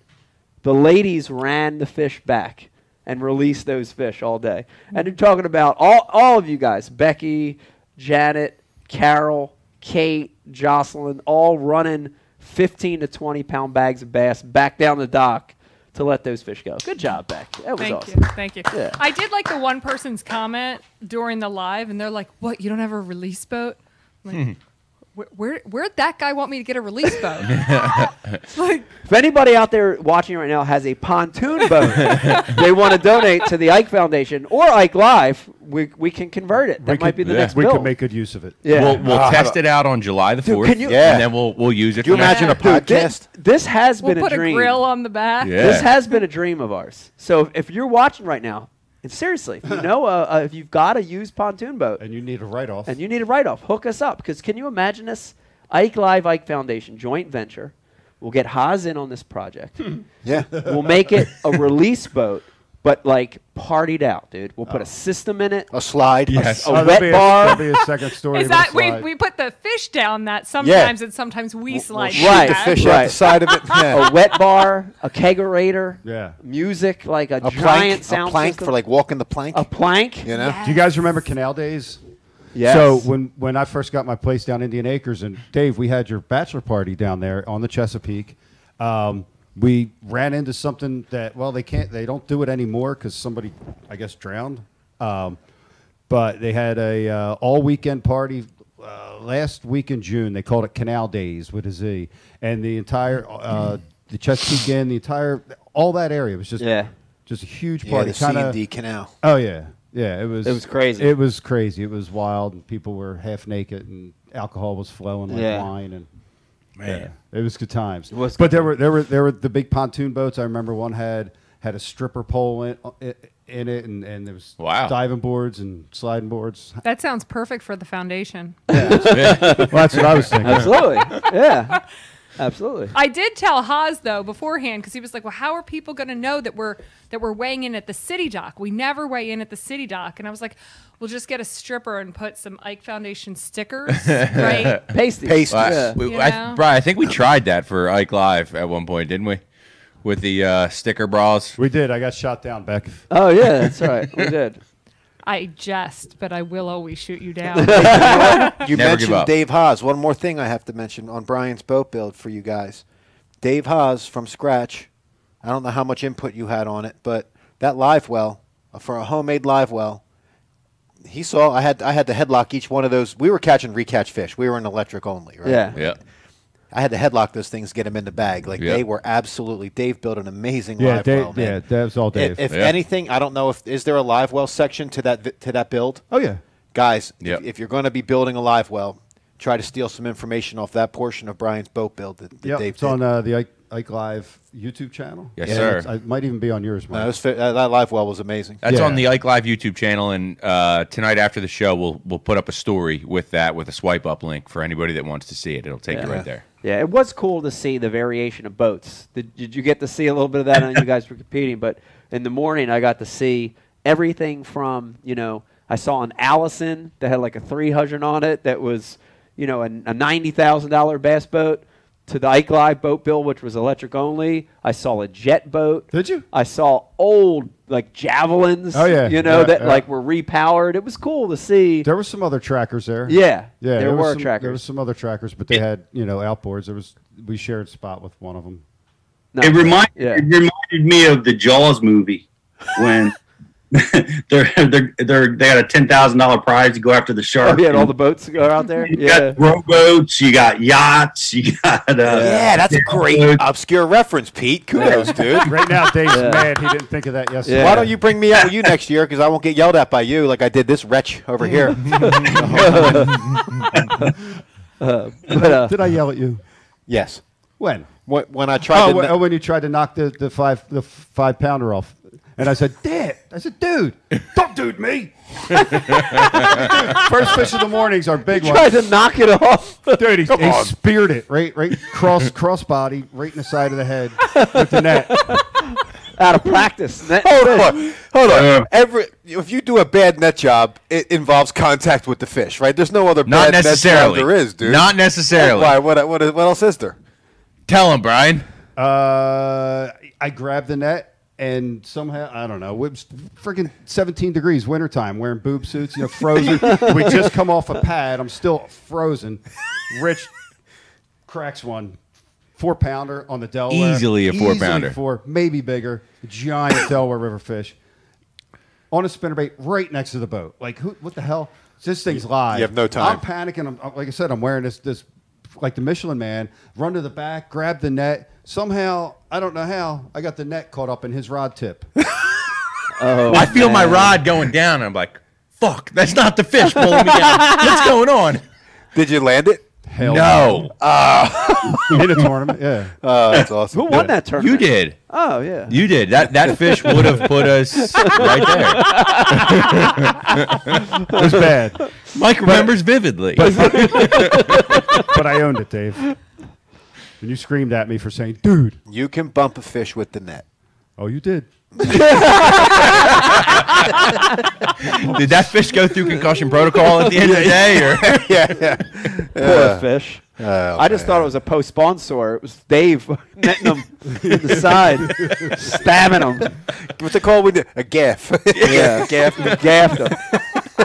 The ladies ran the fish back and released those fish all day. And you're talking about all, all of you guys Becky, Janet, Carol, Kate, Jocelyn, all running 15 to 20 pound bags of bass back down the dock to let those fish go. Good job, Beck. That was Thank awesome. you. Thank you. Yeah. I did like the one person's comment during the live, and they're like, What? You don't have a release boat? I'm Hmm. like, where, where, where'd that guy want me to get a release boat? like, If anybody out there watching right now has a pontoon boat they want to donate to the Ike Foundation or Ike Live, we, we can convert it. That we might could, be the yeah. next We bill. could make good use of it. yeah. We'll, we'll Ah, test it out on July the fourth, Yeah. and then we'll we'll use it. Do you for next- imagine a Dude, podcast? this, this has we'll been put a a, grill on the back. Yeah. This has been a dream of ours. So if you're watching right now, and seriously, if you know, uh, uh, if you've got a used pontoon boat And you need a write off. and you need a write off, hook us up. Because can you imagine this? Ike Live, Ike Foundation, joint venture. We'll get Haas in on this project. Yeah. we'll make it a release boat, but like partied out, dude. We'll put a system in it. A slide. Yes. A Oh, wet that'll be bar. that'll be a second story. Is with a that we, slide. we put the fish down that sometimes and sometimes we slide Shoot Right. the back. fish Right. out the side of it. Yeah. a wet bar, a kegerator, Yeah. music like a, A giant plank, sound a plank system. for like walking the plank. a plank. you know. Do you guys remember Canal Days? Yes. So when when I first got my place down Indian Acres, and Dave, we had your bachelor party down there on the Chesapeake. Um, we ran into something that well, they can't, they don't do it anymore because somebody, I guess, drowned. Um, but they had a uh, all weekend party uh, last week in June. They called it Canal Days with a Z, and the entire uh, the Chesapeake Inn, the entire all that area was just Yeah. just a huge Yeah, party. the C kinda- and D canal. Oh yeah, yeah. It was. It was crazy. It was crazy. It was wild, and people were half naked, and alcohol was flowing like Yeah. wine, and Man. it was good times. was but good there were there were there were the big pontoon boats. I remember one had had a stripper pole in in it, and and there was Wow. diving boards and sliding boards. That sounds perfect for the foundation. well, that's what I was thinking. Absolutely. yeah. Absolutely. I did tell Haas though beforehand because he was like, "Well, how are people going to know that we're that we're weighing in at the city dock? We never weigh in at the city dock." And I was like, "We'll just get a stripper and put some Ike Foundation stickers, right?" Pasties. Pasties. Well, I- Yeah. we- You I, know? Brian, I think we tried that for Ike Live at one point, didn't we? With the uh, sticker bras. We did. I got shot down Beck. Oh yeah, that's right. We did. I jest, but I will always shoot you down. You Never give mentioned up. Dave Haas. One more thing I have to mention on Brian's boat build for you guys. Dave Haas from scratch. I don't know how much input you had on it, but that live well uh, for a homemade live well. He saw I had I had to headlock each one of those. We were catching recatch fish. We were in electric only, right? Yeah. Yeah. I had to headlock those things, get them in the bag. Like Yeah. they were absolutely. Dave built an amazing Yeah, live Dave, well. man. yeah, that was all Dave. If, if Yeah. anything, I don't know if is there a live well section to that to that build. oh yeah, Guys, Yep. if, if you're going to be building a live well, try to steal some information off that portion of Brian's boat build that, that yeah. Dave It's did. on uh, the Ike, Ike Live YouTube channel. Yes, Yeah, sir. It might even be on yours, No, Mike. it was fi- that, that live well was amazing. That's Yeah. on the Ike Live YouTube channel, and uh, tonight after the show, we'll we'll put up a story with that with a swipe up link for anybody that wants to see it. It'll take you right there. Yeah, it was cool to see the variation of boats. Did, did you get to see a little bit of that? I know you guys were competing, but in the morning I got to see everything from you know I saw an Allison that had like a 300 on it that was you know a, a ninety thousand dollar bass boat to the Ike Live boat bill which was electric only. I saw a jet boat. Did you? I saw old like javelins. Oh, yeah. you know Yeah, that yeah. like were repowered. It was cool to see. There were some other trackers there. Yeah, Yeah, there, was were some, trackers. There were some other trackers, but they had you know outboards. There was we shared spot with one of them. No, It reminded yeah. it reminded me of the Jaws movie when they're they're they're they had a ten thousand dollar prize to go after the Oh, shark. yeah, and all the boats go out there. you Yeah, got rowboats, you got yachts, you got uh, Yeah, that's a great Dude. obscure reference, Pete. Kudos, dude. Right now, Dave's Yeah. mad he didn't think of that yesterday. Yeah. Why don't you bring me out with you next year? Because I won't get yelled at by you like I did this wretch over here. but uh, Did I yell at you? yes. When? When, when I tried Oh, to. when, kn- oh, when you tried to knock the, the five the five pounder off, and I said, "Dad," I said, "Dude, don't dude me." First fish of the morning's our big ones. tried one. to knock it off. Dude, he, he speared it right, right cross cross body, right in the side of the head with the net. out of practice. Net Hold fish. on, hold on. Every if you do a bad net job, it involves contact with the fish, right? There's no other Not bad necessarily. net job there is, dude. Not necessarily. Why? What? What? What else is there? Tell him, Brian. Uh, I grabbed the net and somehow I don't know. It was freaking 17 degrees wintertime, wearing boob suits, you know, frozen. we just come off a pad. I'm still frozen. Rich cracks one. Four pounder on the Delaware. Easily a four Easily pounder. Four, maybe bigger. Giant Delaware River fish. On a spinnerbait right next to the boat. Like, who, what the hell? This thing's live. you have no time. I'm panicking. I'm, uh, like I said, I'm wearing this, this, like the Michelin man, run to the back, grab the net. Somehow, I don't know how, I got the net caught up in his rod tip. Oh, I feel my man. rod going down. And I'm like, fuck, that's not the fish pulling me down. What's going on? Did you land it? Hell No, oh. in a tournament, yeah. Oh, that's awesome. Who won that tournament? you did. Oh yeah. You did. That that fish would have put us right there. It was bad, Mike remembers vividly. but I owned it, Dave. And you screamed at me for saying, "Dude." You can bump a fish with the net. Oh, you did. did that fish go through concussion protocol at the end of the day? Or yeah, yeah. Poor fish. Oh, I just thought it was a post spawner. It was Dave netting him in the side, stabbing him. What's it called? We did a gaff. Yeah, gaffed him. Gaffed him.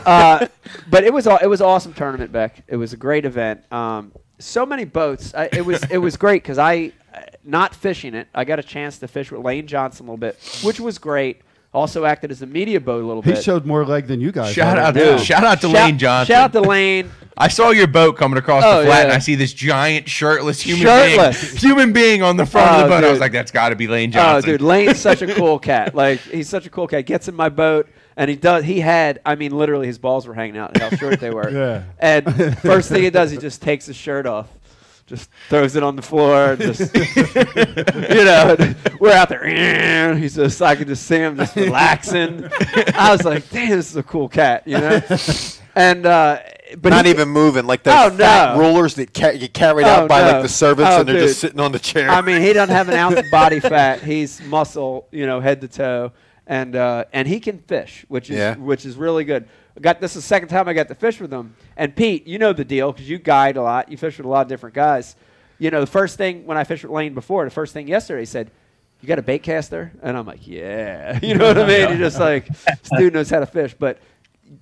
Uh, but it was it was awesome tournament, Beck. It was a great event. Um, so many boats. I, it was it was great because I, uh, not fishing it, I got a chance to fish with Lane Johnson a little bit, which was great. Also acted as a media boat a little bit. He bit. showed more leg than you guys. shout had. out, Dude. shout out to Shout- Lane Johnson. Shout out to Lane. I saw your boat coming across Oh, the flat, yeah. and I see this giant shirtless human Shirtless. being, human being on the front of Oh, the boat. I was dude. like, that's got to be Lane Johnson. Oh, Johnson. dude, Lane's such a cool cat. Like he's such a cool cat. Gets in my boat and he does. He had, I mean, literally his balls were hanging out. How short they were. Yeah. And first thing he does, he just takes his shirt off, just throws it on the floor, and just you know, we're out there. He's just, I could just see him just relaxing. I was like, damn, this is a cool cat, you know. And uh, but Not he- even moving, like those Oh, fat no. rulers that ca- get carried Oh, out by no. like the servants, Oh, and they're dude. just sitting on the chair. I mean, he doesn't have an ounce of body fat. He's muscle, you know, head to toe, and uh, and he can fish, which is Yeah. which is really good. I got this is the second time I got to fish with him. And Pete, you know the deal because you guide a lot. You fish with a lot of different guys. You know, the first thing when I fished with Lane before, the first thing yesterday, he said, "You got a bait caster?" And I'm like, "Yeah." You know what I mean? You're just like, this dude knows how to fish, but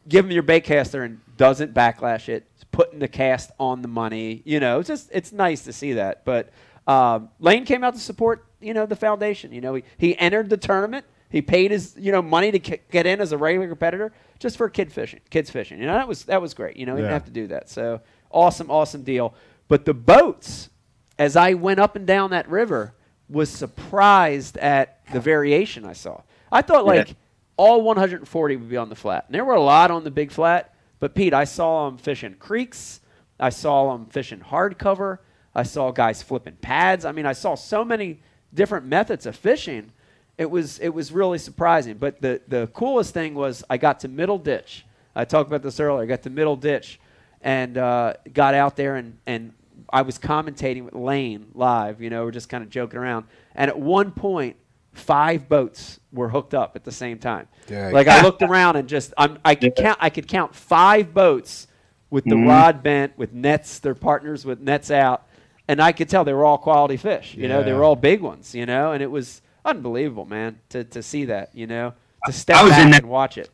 give him your bait caster and doesn't backlash it. It's putting the cast on the money. You know, it's just it's nice to see that. But um, Lane came out to support you know the foundation. You know, he, he entered the tournament. He paid his you know money to k- get in as a regular competitor just for kid fishing, kids fishing. You know that was that was great. You know, he Yeah. didn't have to do that. So awesome, awesome deal. But the boats, as I went up and down that river, was surprised at the variation I saw. I thought Yeah. like all 140 would be on the flat. And there were a lot on the big flat, but Pete, I saw them fishing creeks. I saw them fishing hardcover. I saw guys flipping pads. I mean, I saw so many different methods of fishing. It was it was really surprising. But the the coolest thing was I got to middle ditch. I talked about this earlier. I got to middle ditch and uh, got out there and and I was commentating with Lane live. You know, we're just kind of joking around. And at one point, five boats were hooked up at the same time. Dang. Like I looked around and just I'm, I could count I could count five boats with the Mhm. rod bent with nets. Their partners with nets out, and I could tell they were all quality fish. You know, they were all big ones. You know, and it was unbelievable, man, to to see that. You know, to step I was back in that- and watch it.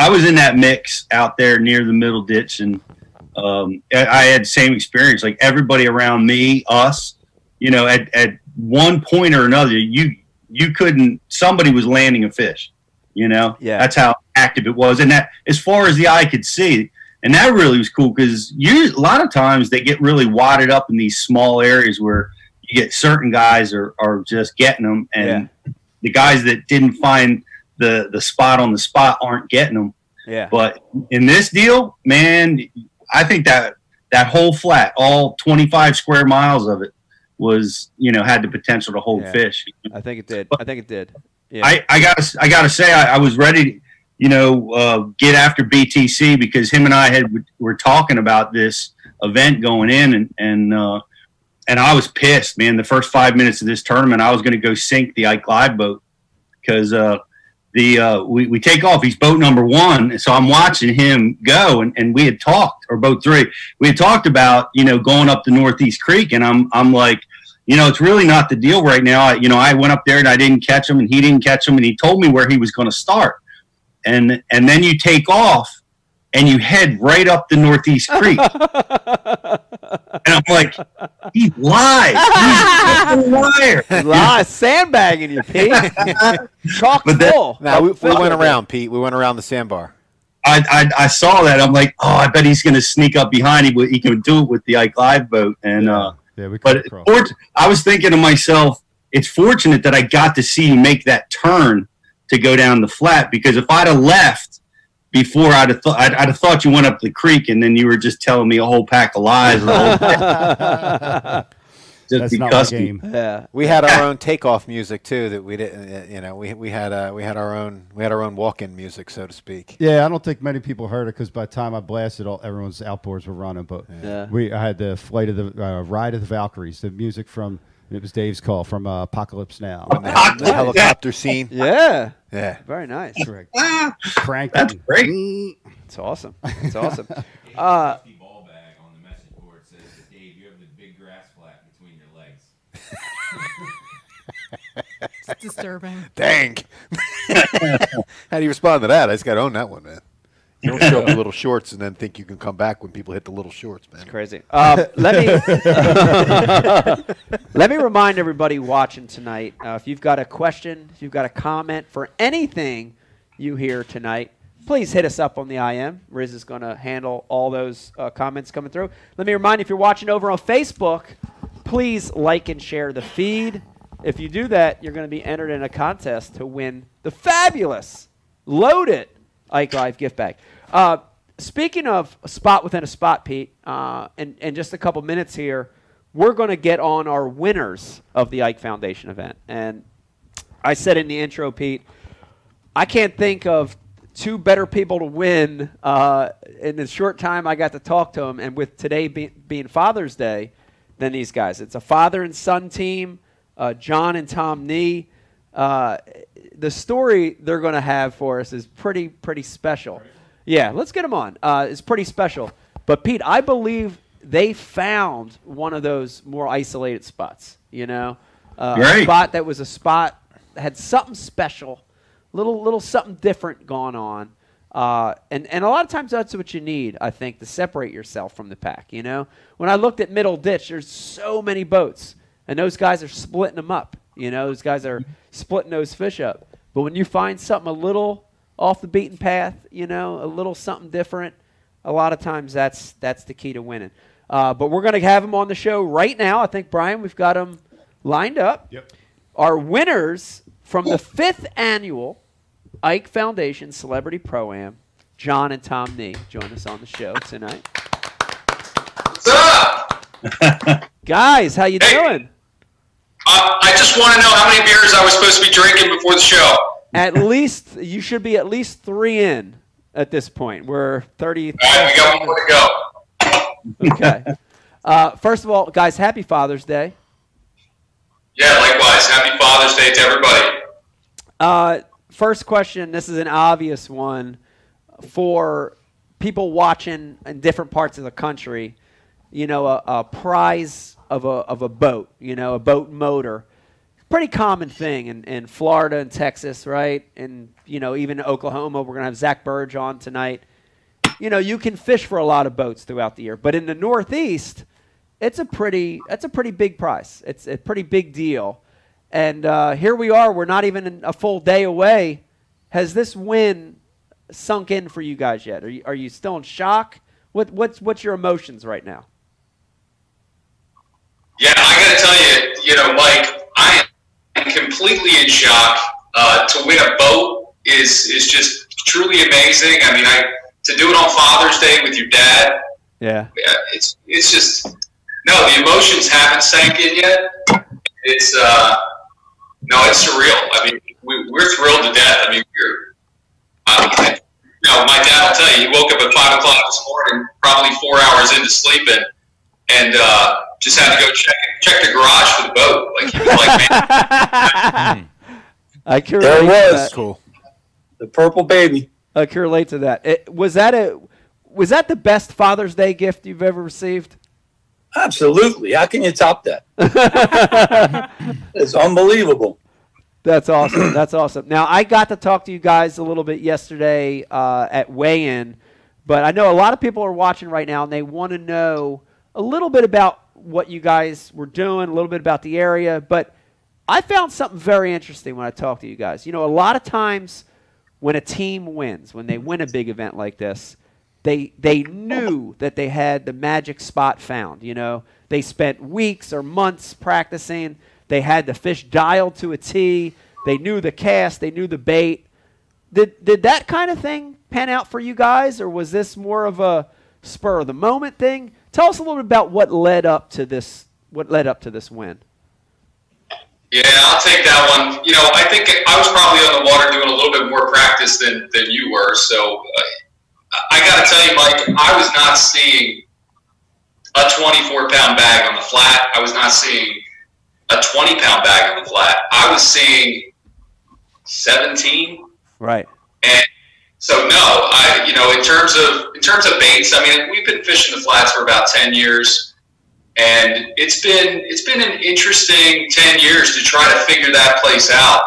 I was in that mix out there near the middle ditch, and um, I, I had the same experience. Like everybody around me, us, you know, at, at one point or another, you you couldn't. Somebody was landing a fish. You know, Yeah. that's how active it was, and that as far as the eye could see, and that really was cool because you a lot of times they get really wadded up in these small areas where you get certain guys are, are just getting them, and the guys that didn't find the the spot on the spot aren't getting them. Yeah. But in this deal, man, I think that that whole flat, all 25 square miles of it, was you know had the potential to hold Yeah. fish. I think it did. I think it did. Yeah. I, I gotta I gotta say I, I was ready to you know uh, get after BTC because him and I had were talking about this event going in and and uh, and I was pissed, man. The first five minutes of this tournament, I was going to go sink the Ike Live boat because uh, the uh, we, we take off. He's boat number one, and so I'm watching him go. And, and we had talked, or boat three, we had talked about you know going up the Northeast Creek, and I'm I'm like, you know, it's really not the deal right now. I, you know, I went up there and I didn't catch him, and he didn't catch him, and he told me where he was going to start, and and then you take off. And you head right up the Northeast Creek, and I'm like, he lied. He's a liar. Lie, sandbagging you, Pete. Chock But that- full. Now we, we went around, Pete. We went around the sandbar. I, I, I saw that. I'm like, oh, I bet he's going to sneak up behind him. He can do it with the Ike Live boat. And uh, Yeah, we but could cross. fort- I was thinking to myself, it's fortunate that I got to see you make that turn to go down the flat because if I'd have left before, I'd have thought I'd, I'd have thought you went up the creek and then you were just telling me a whole pack of lies. the whole just That's not my game. Yeah. We had our own takeoff music too. That we didn't. uh, You know, we we had uh, we had our own we had our own walk-in music, so to speak. Yeah, I don't think many people heard it because by the time I blasted, all everyone's outboards were running. But Yeah. we, I had the flight of the uh, ride of the Valkyries, the music from it was Dave's call from uh, Apocalypse Now. The, the helicopter scene. Yeah. Yeah. Very nice. Correct. Crank that's great. It's awesome. It's awesome. Uh, Rusty ball bag on the message board says, Dave, you have the big grass flat between your legs. It's disturbing. Dang. How do you respond to that? I just got to own that one, man. You don't show up in little shorts and then think you can come back when people hit the little shorts, man. It's crazy. Um, let me let me remind everybody watching tonight. Uh, if you've got a question, if you've got a comment for anything you hear tonight, please hit us up on the IM. Riz is going to handle all those uh, comments coming through. Let me remind you, if you're watching over on Facebook, please like and share the feed. If you do that, you're going to be entered in a contest to win the fabulous, loaded Ike Live gift bag. Uh, speaking of a spot within a spot, Pete, uh, in, in just a couple minutes here, we're going to get on our winners of the Ike Foundation event. And I said in the intro, Pete, I can't think of two better people to win uh, in the short time I got to talk to them, and with today be- being Father's Day, than these guys. It's a father and son team, uh, John and Tom Nee. Uh, the story they're going to have for us is pretty pretty special. Yeah, let's get them on. Uh, it's pretty special. But Pete, I believe they found one of those more isolated spots. You know, uh, a spot that was a spot that had something special, little little something different going on. Uh, and, and a lot of times that's what you need, I think, to separate yourself from the pack. You know, when I looked at Middle Ditch, there's so many boats, and those guys are splitting them up. You know, those guys are splitting those fish up. But when you find something a little off the beaten path, you know, a little something different, a lot of times that's that's the key to winning. Uh, but we're going to have them on the show right now. I think Brian, we've got them lined up. Yep. Our winners from the fifth annual Ike Foundation Celebrity Pro Am, John and Tom Nee, join us on the show tonight. What's up? Guys, how you Hey. doing? Uh, I just want to know how many beers I was supposed to be drinking before the show. At least you should be at least three in at this point. We're thirty. All right, we got one more to go. Okay. Uh, first of all, guys, happy Father's Day. Yeah, likewise. Happy Father's Day to everybody. Uh, first question. This is an obvious one for people watching in different parts of the country. You know, a, a prize of a of a boat. You know, a boat motor. Pretty common thing in, in Florida and Texas, right? And you know, even Oklahoma. We're gonna have Zach Birge on tonight. You know, you can fish for a lot of boats throughout the year, but in the Northeast, it's a pretty that's a pretty big price. It's a pretty big deal. And uh, here we are. We're not even a full day away. Has this win sunk in for you guys yet? Are you, are you still in shock? What, what's, what's your emotions right now? Yeah, I got to tell you, you know, Mike, I am completely in shock. Uh, to win a boat is is just truly amazing. I mean, I to do it on Father's Day with your dad. Yeah. It's it's just no, the emotions haven't sank in yet. It's uh, no, it's surreal. I mean, we, we're thrilled to death. I mean, we're, I, you know, my dad will tell you, he woke up at five o'clock this morning, probably four hours into sleeping, and uh, just had to go check check the garage for the boat. Like he was like, man, I can There relate to was. that. Cool. The purple baby. I can relate to that. It, was that a was that the best Father's Day gift you've ever received? Absolutely. How can you top that? it's unbelievable. That's awesome. That's awesome. Now I got to talk to you guys a little bit yesterday uh, at weigh-in, but I know a lot of people are watching right now and they want to know a little bit about what you guys were doing, a little bit about the area. But I found something very interesting when I talked to you guys. You know, a lot of times when a team wins, when they win a big event like this, they they knew that they had the magic spot found. You know, they spent weeks or months practicing. They had the fish dialed to a T. They knew the cast. They knew the bait. Did did that kind of thing pan out for you guys, or was this more of a spur of the moment thing? Tell us a little bit about what led up to this. What led up to this win? yeah, I'll take that one. You know, I think I was probably on the water doing a little bit more practice than than you were. So uh, I got to tell you, Mike, I was not seeing a 24 pound bag on the flat. I was not seeing a 20 pound bag on the flat. I was seeing 17. Right. And so no, I you know in terms of in terms of baits, I mean we've been fishing the flats for about 10 years, and it's been it's been an interesting 10 years to try to figure that place out.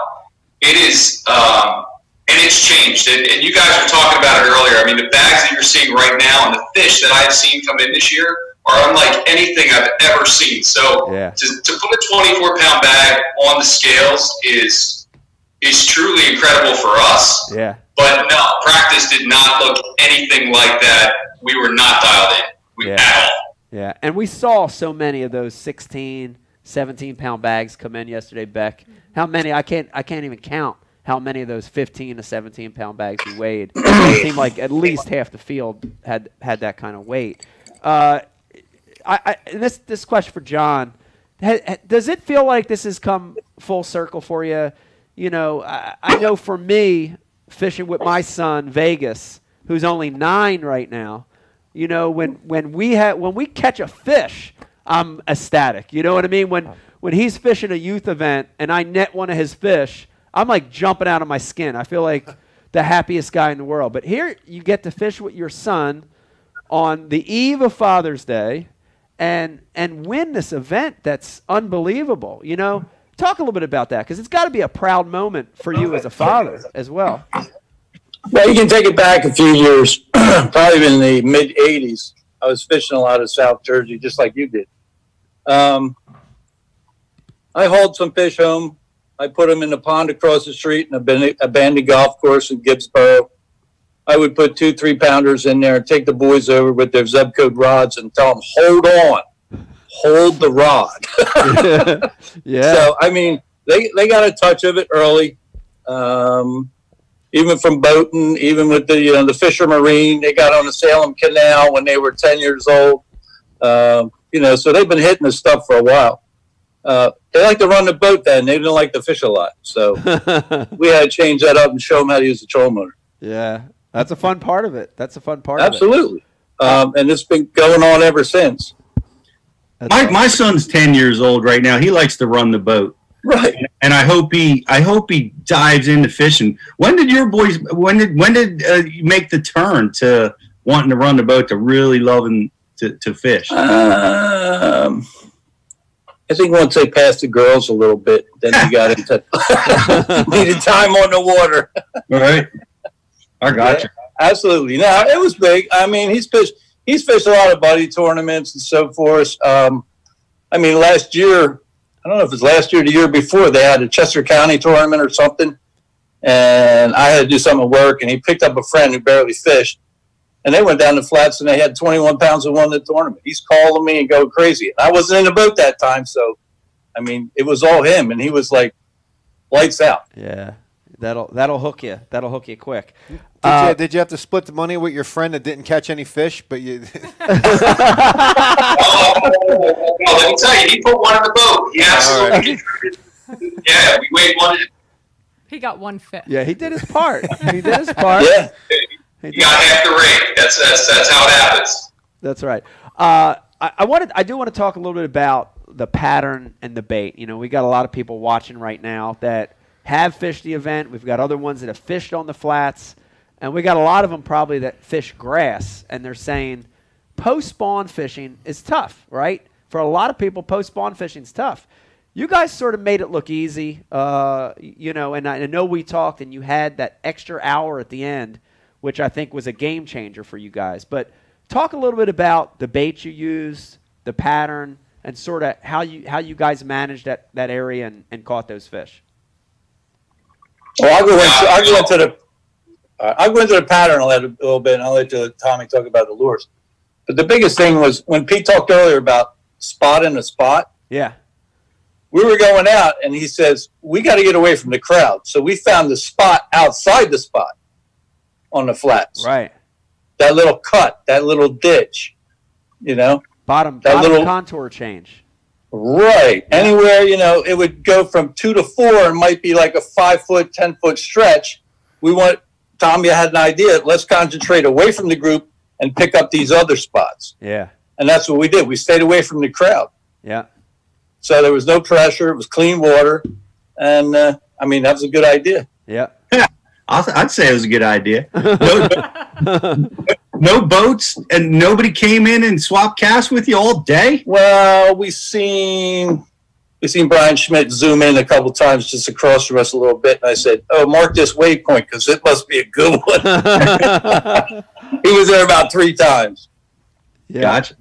It is. Um, and it's changed. And, and you guys were talking about it earlier. I mean, the bags that you're seeing right now and the fish that I've seen come in this year are unlike anything I've ever seen. So Yeah. to, to put a 24 pound bag on the scales is is truly incredible for us. Yeah. But no, practice did not look anything like that. We were not dialed in we, Yeah. at all. Yeah, and we saw so many of those 16, 17 pound bags come in yesterday, Beck. How many? I can't. I can't even count how many of those 15 to 17 pound bags you weighed. it seemed like at least half the field had had that kind of weight. Uh, I, I this this question for John. Ha, ha- does it feel like this has come full circle for you? You know, I, I know for me, fishing with my son Vegas, who's only nine right now. You know, when when we have when we catch a fish, I'm ecstatic. You know what I mean? When when he's fishing a youth event and I net one of his fish, I'm like jumping out of my skin. I feel like the happiest guy in the world. But here you get to fish with your son on the eve of Father's Day and and win this event that's unbelievable. You know, talk a little bit about that because it's got to be a proud moment for you as a father as well. Well, you can take it back a few years, probably in the mid 80s. I was fishing a lot of South Jersey, just like you did. Um, I hauled some fish home. I put them in the pond across the street in a abandoned, golf course in Gibbsboro. I would put two, three pounders in there and take the boys over with their Zebco rods and tell them, hold on, hold the rod. yeah. So I mean, they they got a touch of it early, um, even from boating, even with the you know the Fisher Marine. They got on the Salem Canal when they were ten years old. Um, you know, so they've been hitting this stuff for a while. Uh, they like to run the boat then. They didn't like to fish a lot, so we had to change that up and show them how to use the trolling motor. yeah, that's a fun part of it. That's a fun part of Absolutely, um, and it's been going on ever since. My, my son's 10 years old right now. He likes to run the boat. Right. and I hope he I hope he dives into fishing. When did your boys when did when did uh, you make the turn to wanting to run the boat to really loving to, to fish? Um, I think once they passed the girls a little bit, then he got into needed time on the water. right. I got you. Absolutely. No, it was big. I mean, he's fished. He's fished a lot of buddy tournaments and so forth. Um, I mean, last year, I don't know if it's last year or the year before, they had a Chester County tournament or something, and I had to do some work, and he picked up a friend who barely fished, and they went down the flats and they had 21 pounds and won the tournament. He's calling me and going crazy. I wasn't in the boat that time, so I mean, it was all him, and he was like lights out. Yeah, that'll that'll hook you. That'll hook you quick. Did, Uh, you, did you have to split the money with your friend that didn't catch any fish? But you, Oh, well, let me tell you, he put one in the boat. He absolutely. yeah, we weighed one. He got one fish. yeah, he did his part. he did his part. Yeah. He got half the rate. That's that's that's how it happens. That's right. Uh, I, I wanted, I do want to talk a little bit about the pattern and the bait. You know, we got a lot of people watching right now that have fished the event. We've got other ones that have fished on the flats, and we got a lot of them probably that fish grass, and they're saying post spawn fishing is tough, right? For a lot of people, post spawn fishing is tough. You guys sort of made it look easy, uh, you know, and I, I know we talked, and you had that extra hour at the end, which I think was a game changer for you guys. But talk a little bit about the bait you used, the pattern, and sort of how you how you guys managed that, that area and, and caught those fish. Well, I'll go into I'll go into the uh, I'll go into the pattern a little, a little bit, and I'll let Tommy talk about the lures. But the biggest thing was when Pete talked earlier about spotting a spot. Yeah. We were going out, and he says we got to get away from the crowd. So we found the spot outside the spot on the flats. Right. That little cut, that little ditch. You know. Bottom, That bottom little- contour change. Right. Anywhere, you know, it would go from two to four and might be like a five foot, 10 foot stretch. We want, Tommy had an idea. Let's concentrate away from the group and pick up these other spots. Yeah. And that's what we did. We stayed away from the crowd. Yeah. So there was no pressure. It was clean water. And, uh, I mean, that was a good idea. Yeah. I'll, I'd say it was a good idea. No, no boats, and nobody came in and swapped casts with you all day. Well, we seen we seen Brian Schmidt zoom in a couple times just across from us a little bit, and I said, "Oh, mark this waypoint because it must be a good one." he was there about three times. Yeah. Gotcha.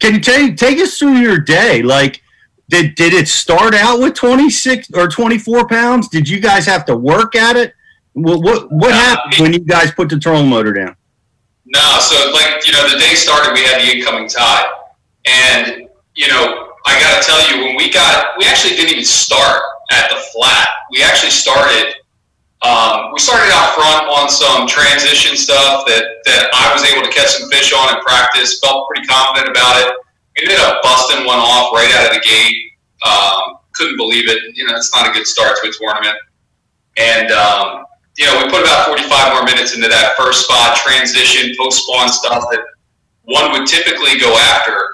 Can you take take us through your day? Like, did did it start out with twenty six or twenty four pounds? Did you guys have to work at it? What what, what happened when you guys put the trolling motor down? No, so like you know, the day started, we had the incoming tide, and you know, I got to tell you, when we got, we actually didn't even start at the flat. We actually started. Um, we started out front on some transition stuff that that I was able to catch some fish on in practice. Felt pretty confident about it. We ended up busting one off right out of the gate. Um, couldn't believe it. You know, it's not a good start to a tournament. And um, you know, we put about 45 more minutes into that first spot, transition, post spawn stuff that one would typically go after.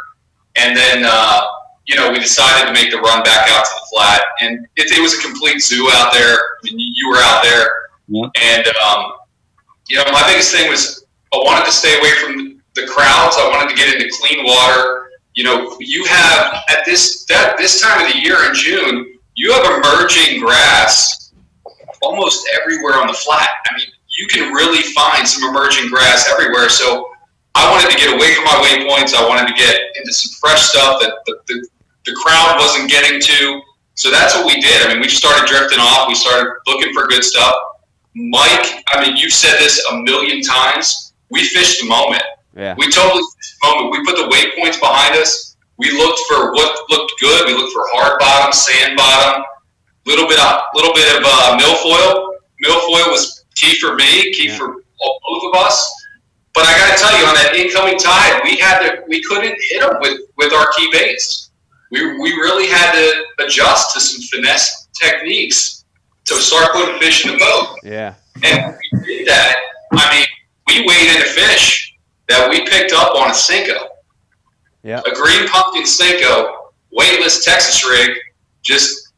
And then, uh, you know, we decided to make the run back out to the flat. And it, it was a complete zoo out there. I mean, you, were out there. And, um, you know, my biggest thing was I wanted to stay away from the crowds. I wanted to get into clean water. You know, you have at this that this time of the year in June, you have emerging grass almost everywhere on the flat. I mean, you can really find some emerging grass everywhere. So I wanted to get away from my waypoints. I wanted to get into some fresh stuff that the, the, the crowd wasn't getting to. So that's what we did. I mean, we just started drifting off. We started looking for good stuff. Mike, I mean, you've said this a million times. We fished the moment. Yeah. We totally fished the moment. We put the waypoints behind us. We looked for what looked good. We looked for hard bottom, sand bottom, little bit of little bit of uh, milfoil. Milfoil was key for me, key for both of us. But I got to tell you, on that incoming tide, we had to we couldn't hit them with with our key baits. We we really had to adjust to some finesse techniques to start putting fish in the boat. Yeah. And we did that. I mean, we weighed in a fish that we picked up on a Senko, Yeah. a green pumpkin Senko, weightless Texas rig, just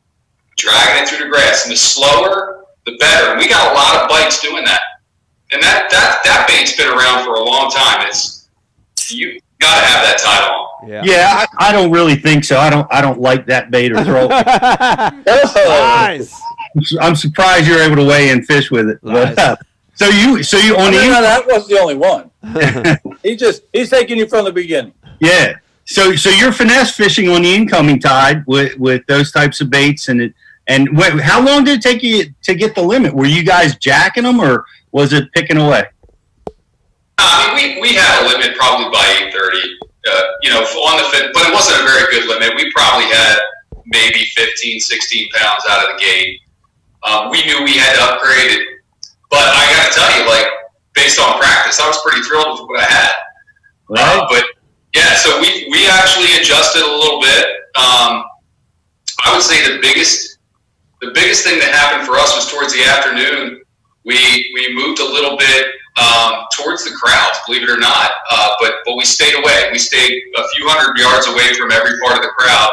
dragging it through the grass. And the slower, the better. And we got a lot of bites doing that. And that that that bait's been around for a long time. It's you got to have that tied on. Yeah. Yeah, I, I don't really think so. I don't. I don't like that bait or throw. nice. I'm surprised you're able to weigh in fish with it. But, uh, so you, so you I on mean, the no, that wasn't the only one. he just he's taking you from the beginning. yeah. So so you're finesse fishing on the incoming tide with with those types of baits and it and wait, how long did it take you to get the limit? Were you guys jacking them or was it picking away? I mean, we, we had a limit probably by 8:30. Uh, you know, on the fin, but it wasn't a very good limit. We probably had maybe 15, 16 pounds out of the gate. Um, we knew we had to upgrade it, but I got to tell you, like based on practice, I was pretty thrilled with what I had. Uh, but yeah, so we we actually adjusted a little bit. Um, I would say the biggest the biggest thing that happened for us was towards the afternoon. We we moved a little bit um, towards the crowds, believe it or not, uh, but but we stayed away. We stayed a few hundred yards away from every part of the crowd,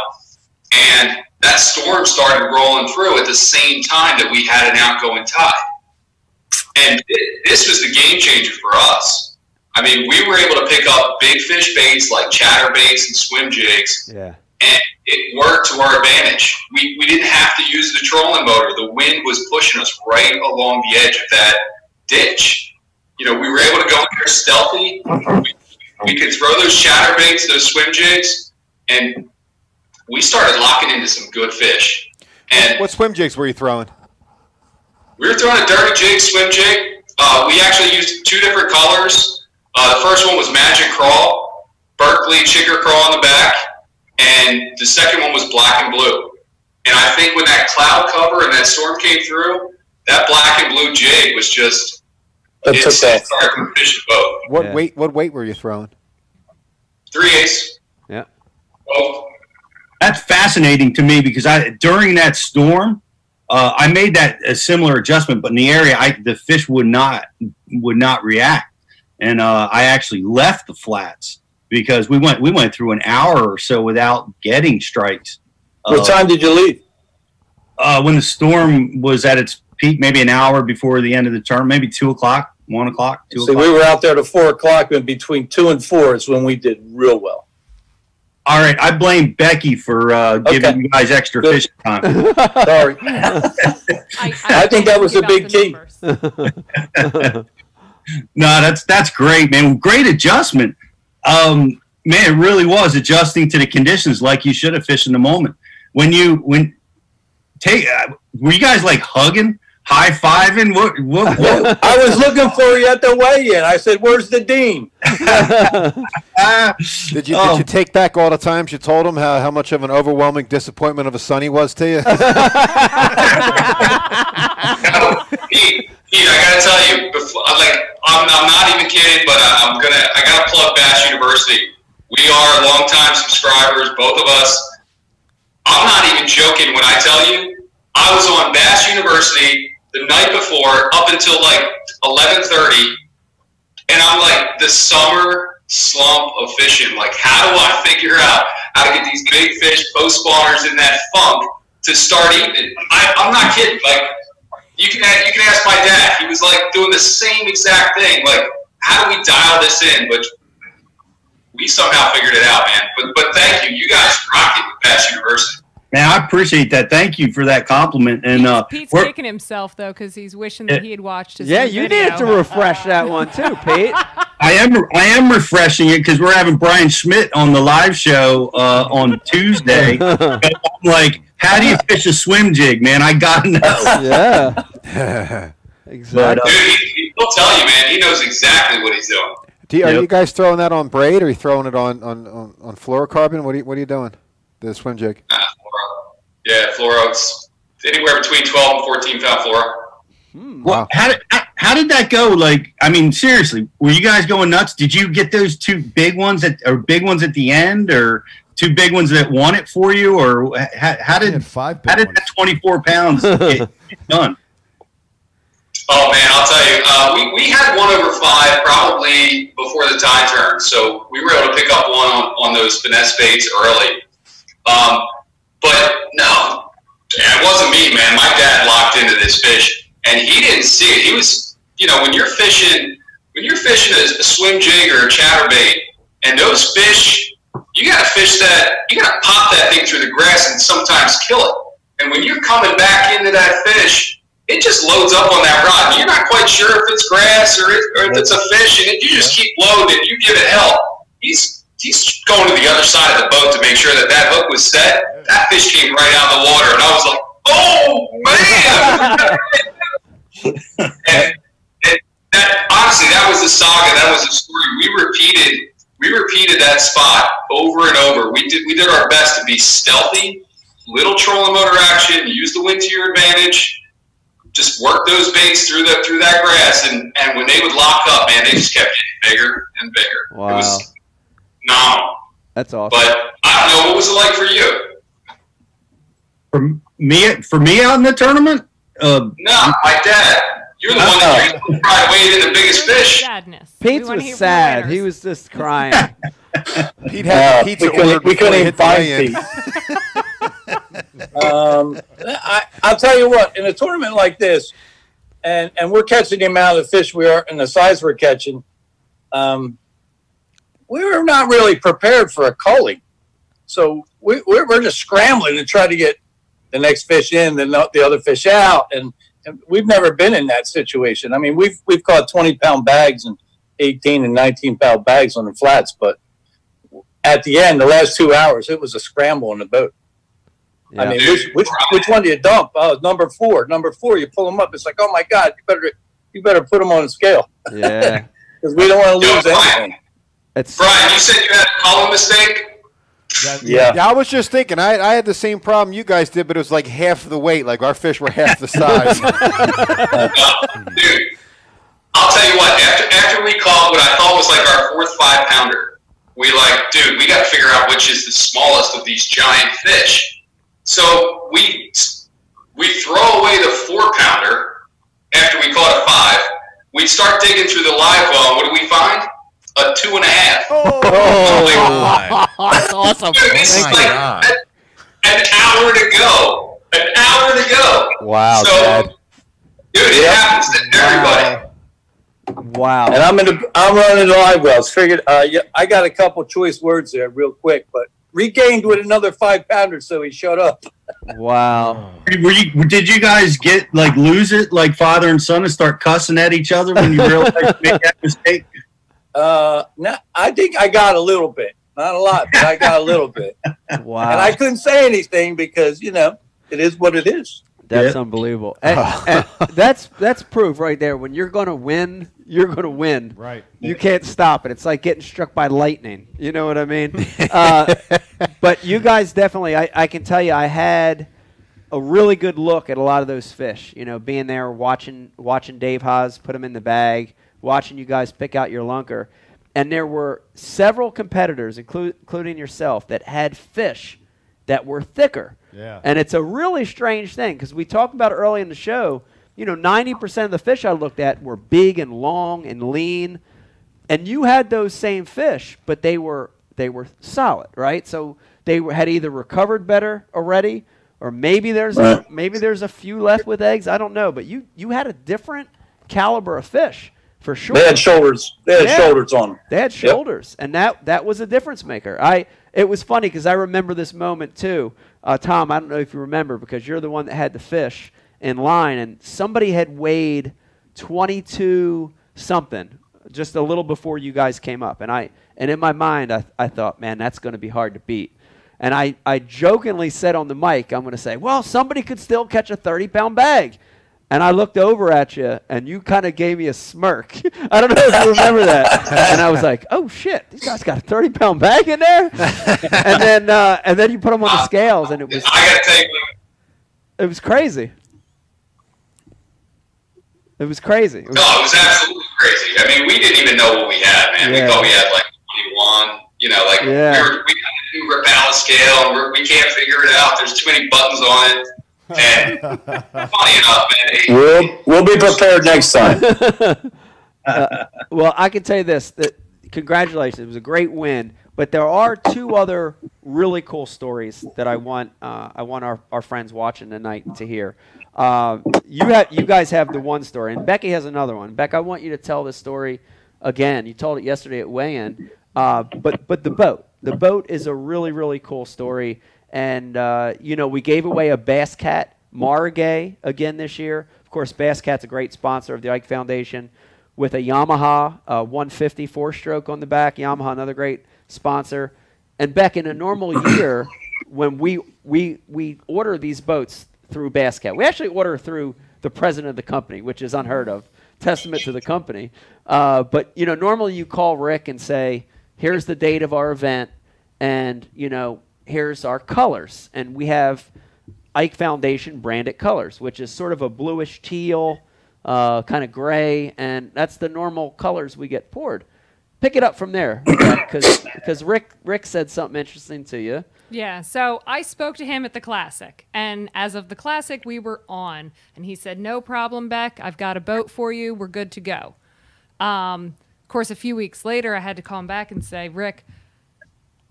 and that storm started rolling through at the same time that we had an outgoing tide. And thi- this was the game changer for us. I mean, we were able to pick up big fish baits like chatter baits and swim jigs, Yeah. And it worked to our advantage. We, we didn't have to use the trolling motor. The wind was pushing us right along the edge of that ditch. You know, we were able to go in there stealthy. We, we could throw those chatter baits, those swim jigs, and we started locking into some good fish. And What swim jigs were you throwing? we were throwing a dirty jig, swim jig. Uh, we actually used two different colors. Uh, the first one was Magic Crawl, Berkley Chigger Crawl on the back, and the second one was black and blue. And I think when that cloud cover and that storm came through, that black and blue jig was just That it took off. started fishing both. What Yeah. weight? What weight were you throwing? Three eighths. Yeah. Both. That's fascinating to me because I during that storm, uh, I made that a similar adjustment, but in the area, I the fish would not would not react, and uh, I actually left the flats because we went we went through an hour or so without getting strikes. What Uh, time did you leave? uh, when the storm was at its peak, maybe an hour before the end of the term, maybe two o'clock, one o'clock, two See, o'clock. we were out there to four o'clock, and between two and four is when we did real well. All right, I blame Becky for uh, giving Okay. you guys extra Good. fishing time. Sorry. I, I think that was a big the key. No, that's that's great, man. Great adjustment. Um, man, it really was adjusting to the conditions like you should have fished in the moment. When you when take uh, were you guys like hugging, high fiving? What what, what? I was looking for you at the weigh-in. I said, "Where's the dean?" Did you Oh. did you take back all the times you told him how, how much of an overwhelming disappointment of a son he was to you? Pete, I gotta tell you, before, like, I'm, I'm not even kidding, but I, I'm gonna, I gotta plug Bass University. We are longtime subscribers, both of us. I'm not even joking when I tell you, I was on Bass University the night before up until like 11:30, and I'm like the summer slump of fishing. Like, how do I figure out how to get these big fish post spawners in that funk to start eating? I, I'm not kidding. Like, you can you can ask my dad. He was like doing the same exact thing. Like, how do we dial this in? But we somehow figured it out, man. But but thank you. You guys rock it with Bass University. man, I appreciate that. Thank you for that compliment. And uh, Pete's we're- kicking himself though because he's wishing that he had watched his. Yeah, you video. needed to refresh that one too, Pete. I am I am refreshing it because we're having Brian Schmidt on the live show uh, on Tuesday. I'm like, how do you fish a swim jig, man? I gotta know. Yeah. But, exactly. uh, Dude, he, he'll tell you, man. He knows exactly what he's doing. Do you, are Yep. you guys throwing that on braid or are you throwing it on, on, on, on fluorocarbon? What are you what are you doing? The swim jig. Ah, fluoro. Yeah, fluoro. It's anywhere between 12 and 14 pound fluoro. Well, how did how, how did that go? Like, I mean, seriously, were you guys going nuts? Did you get those two big ones at or big ones at the end, or two big ones that won it for you, or how, how did five how did ones. that twenty four pounds get, get done? Oh man, I'll tell you, uh, we, we had one over five probably before the tide turned, so we were able to pick up one on, on those finesse baits early. Um, but no, it wasn't me, man. My dad locked into this fish, and he didn't see it. He was, you know, when you're fishing, when you're fishing a, a swim jig or a chatterbait, and those fish, you got to fish that. You got to pop that thing through the grass and sometimes kill it. And when you're coming back into that fish, it just loads up on that rod. You're not quite sure if it's grass or if, or if it's a fish, and you just keep loading. You give it hell. He's he's going to the other side of the boat to make sure that that hook was set. That fish came right out of the water, and I was like, "Oh man!" and, and that honestly, that was the saga. That was the story. We repeated we repeated that spot over and over. We did we did our best to be stealthy, little trolling motor action, use the wind to your advantage just work those baits through the through that grass, and and when they would lock up, man, they just kept getting bigger and bigger. Wow. It was phenomenal. That's awesome. But I don't know what was it like for you. For me, for me out in the tournament, uh, No, my dad. You're the one that you're probably weighed in the biggest fish. Sadness. Pete was hear from the sad. He was just crying. Pete had Uh, pizza we couldn't, we couldn't even hit the find. Pete. um, I, I'll tell you what, in a tournament like this, and, and we're catching the amount of fish we are and the size we're catching, um, we were not really prepared for a culling. So we, we're, we're just scrambling to try to get the next fish in, then the the other fish out. And, and we've never been in that situation. I mean, we've, we've caught 20 pound bags and 18 and 19 pound bags on the flats, but at the end, the last two hours, it was a scramble on the boat. I mean, which, which which one do you dump? Oh, number four. Number four, you pull them up. It's like, oh my god, you better you better put them on a scale yeah. because we don't want to lose Yo, anything. It's Brian, you said you had a culling mistake. Yeah. Yeah, I was just thinking. I, I had the same problem you guys did, but it was like half the weight. Like our fish were half the size. Dude, I'll tell you what. After after we caught what I thought was like our fourth five pounder, we like, dude, we got to figure out which is the smallest of these giant fish. So we we throw away the four pounder after we caught a five. We start digging through the live well. What do we find? A two and a half. Oh, That's awesome. Dude, this is my like God. an, an hour to go. An hour to go. wow, so, Dad. dude, it happens to everybody. Wow. And I'm in the I'm running the live wells. Figured uh, yeah, I got a couple choice words there real quick, but regained with another five pounder, so he showed up. Wow. were you, did you guys get like lose it like father and son and start cussing at each other when you realized you made that mistake? Uh, no, I think I got a little bit, not a lot, but I got a little bit, Wow. and I couldn't say anything because you know it is what it is. That's unbelievable. And, and that's that's proof right there. When you're going to win, you're going to win. Right. You can't stop it. It's like getting struck by lightning. You know what I mean? uh, but you guys definitely, I, I can tell you, I had a really good look at a lot of those fish. You know, being there, watching watching Dave Haas put them in the bag, watching you guys pick out your lunker, and there were several competitors, inclu- including yourself, that had fish that were thicker. Yeah. And it's a really strange thing because we talked about early in the show. You know, 90% of the fish I looked at were big and long and lean. And you had those same fish, but they were they were solid, right? So they were, had either recovered better already or maybe there's a, maybe there's a few left with eggs, I don't know, but you you had a different caliber of fish for sure. They had shoulders. They had Yeah. shoulders on them. They had shoulders, and that that was a difference maker. I it was funny because I remember this moment too. Uh, Tom, I don't know if you remember because you're the one that had the fish in line, and somebody had weighed 22 something just a little before you guys came up, and I and in my mind I, I thought, man, that's going to be hard to beat. And I, I jokingly said on the mic, I'm going to say, well, somebody could still catch a 30 pound bag. And I looked over at you, and you kind of gave me a smirk. I don't know if you remember that. And I was like, "Oh shit, these guys got a thirty pound bag in there." and then, uh, and then you put them on the scales, and it was I gotta tell you, it was crazy. It was crazy. It was- no, it was absolutely crazy. I mean, we didn't even know what we had, man. Yeah. We thought we had like 21. You know, like Yeah. we were we got a new Rapala scale, and we're, we can't figure it out. There's too many buttons on it. And funny enough, man, it, We'll we'll be prepared next time. well, I can tell you this: that congratulations, it was a great win. But there are two other really cool stories that I want uh, I want our, our friends watching tonight to hear. Uh, you have you guys have the one story, and Becky has another one. Beck, I want you to tell this story again. You told it yesterday at weigh-in, uh, but but the boat. The boat is a really really cool story, and uh, you know we gave away a Bass Cat Margay again this year. Of course, Bass Cat's a great sponsor of the Ike Foundation with a Yamaha uh, 150 four stroke on the back. Yamaha, another great sponsor. And Beck, in a normal year, when we we we order these boats through Bass Cat, we actually order through the president of the company, which is unheard of. Testament to the company. Uh, but you know, normally you call Rick and say, "Here's the date of our event, and you know, here's our colors." And we have Ike Foundation branded colors, which is sort of a bluish teal uh, kind of gray, and that's the normal colors we get poured. Pick it up from there, because Rick Rick said something interesting to you. Yeah, so I spoke to him at the Classic, and as of the Classic, we were on, and he said, "No problem, Beck. I've got a boat for you. We're good to go." Um, of course, a few weeks later, I had to call him back and say, "Rick,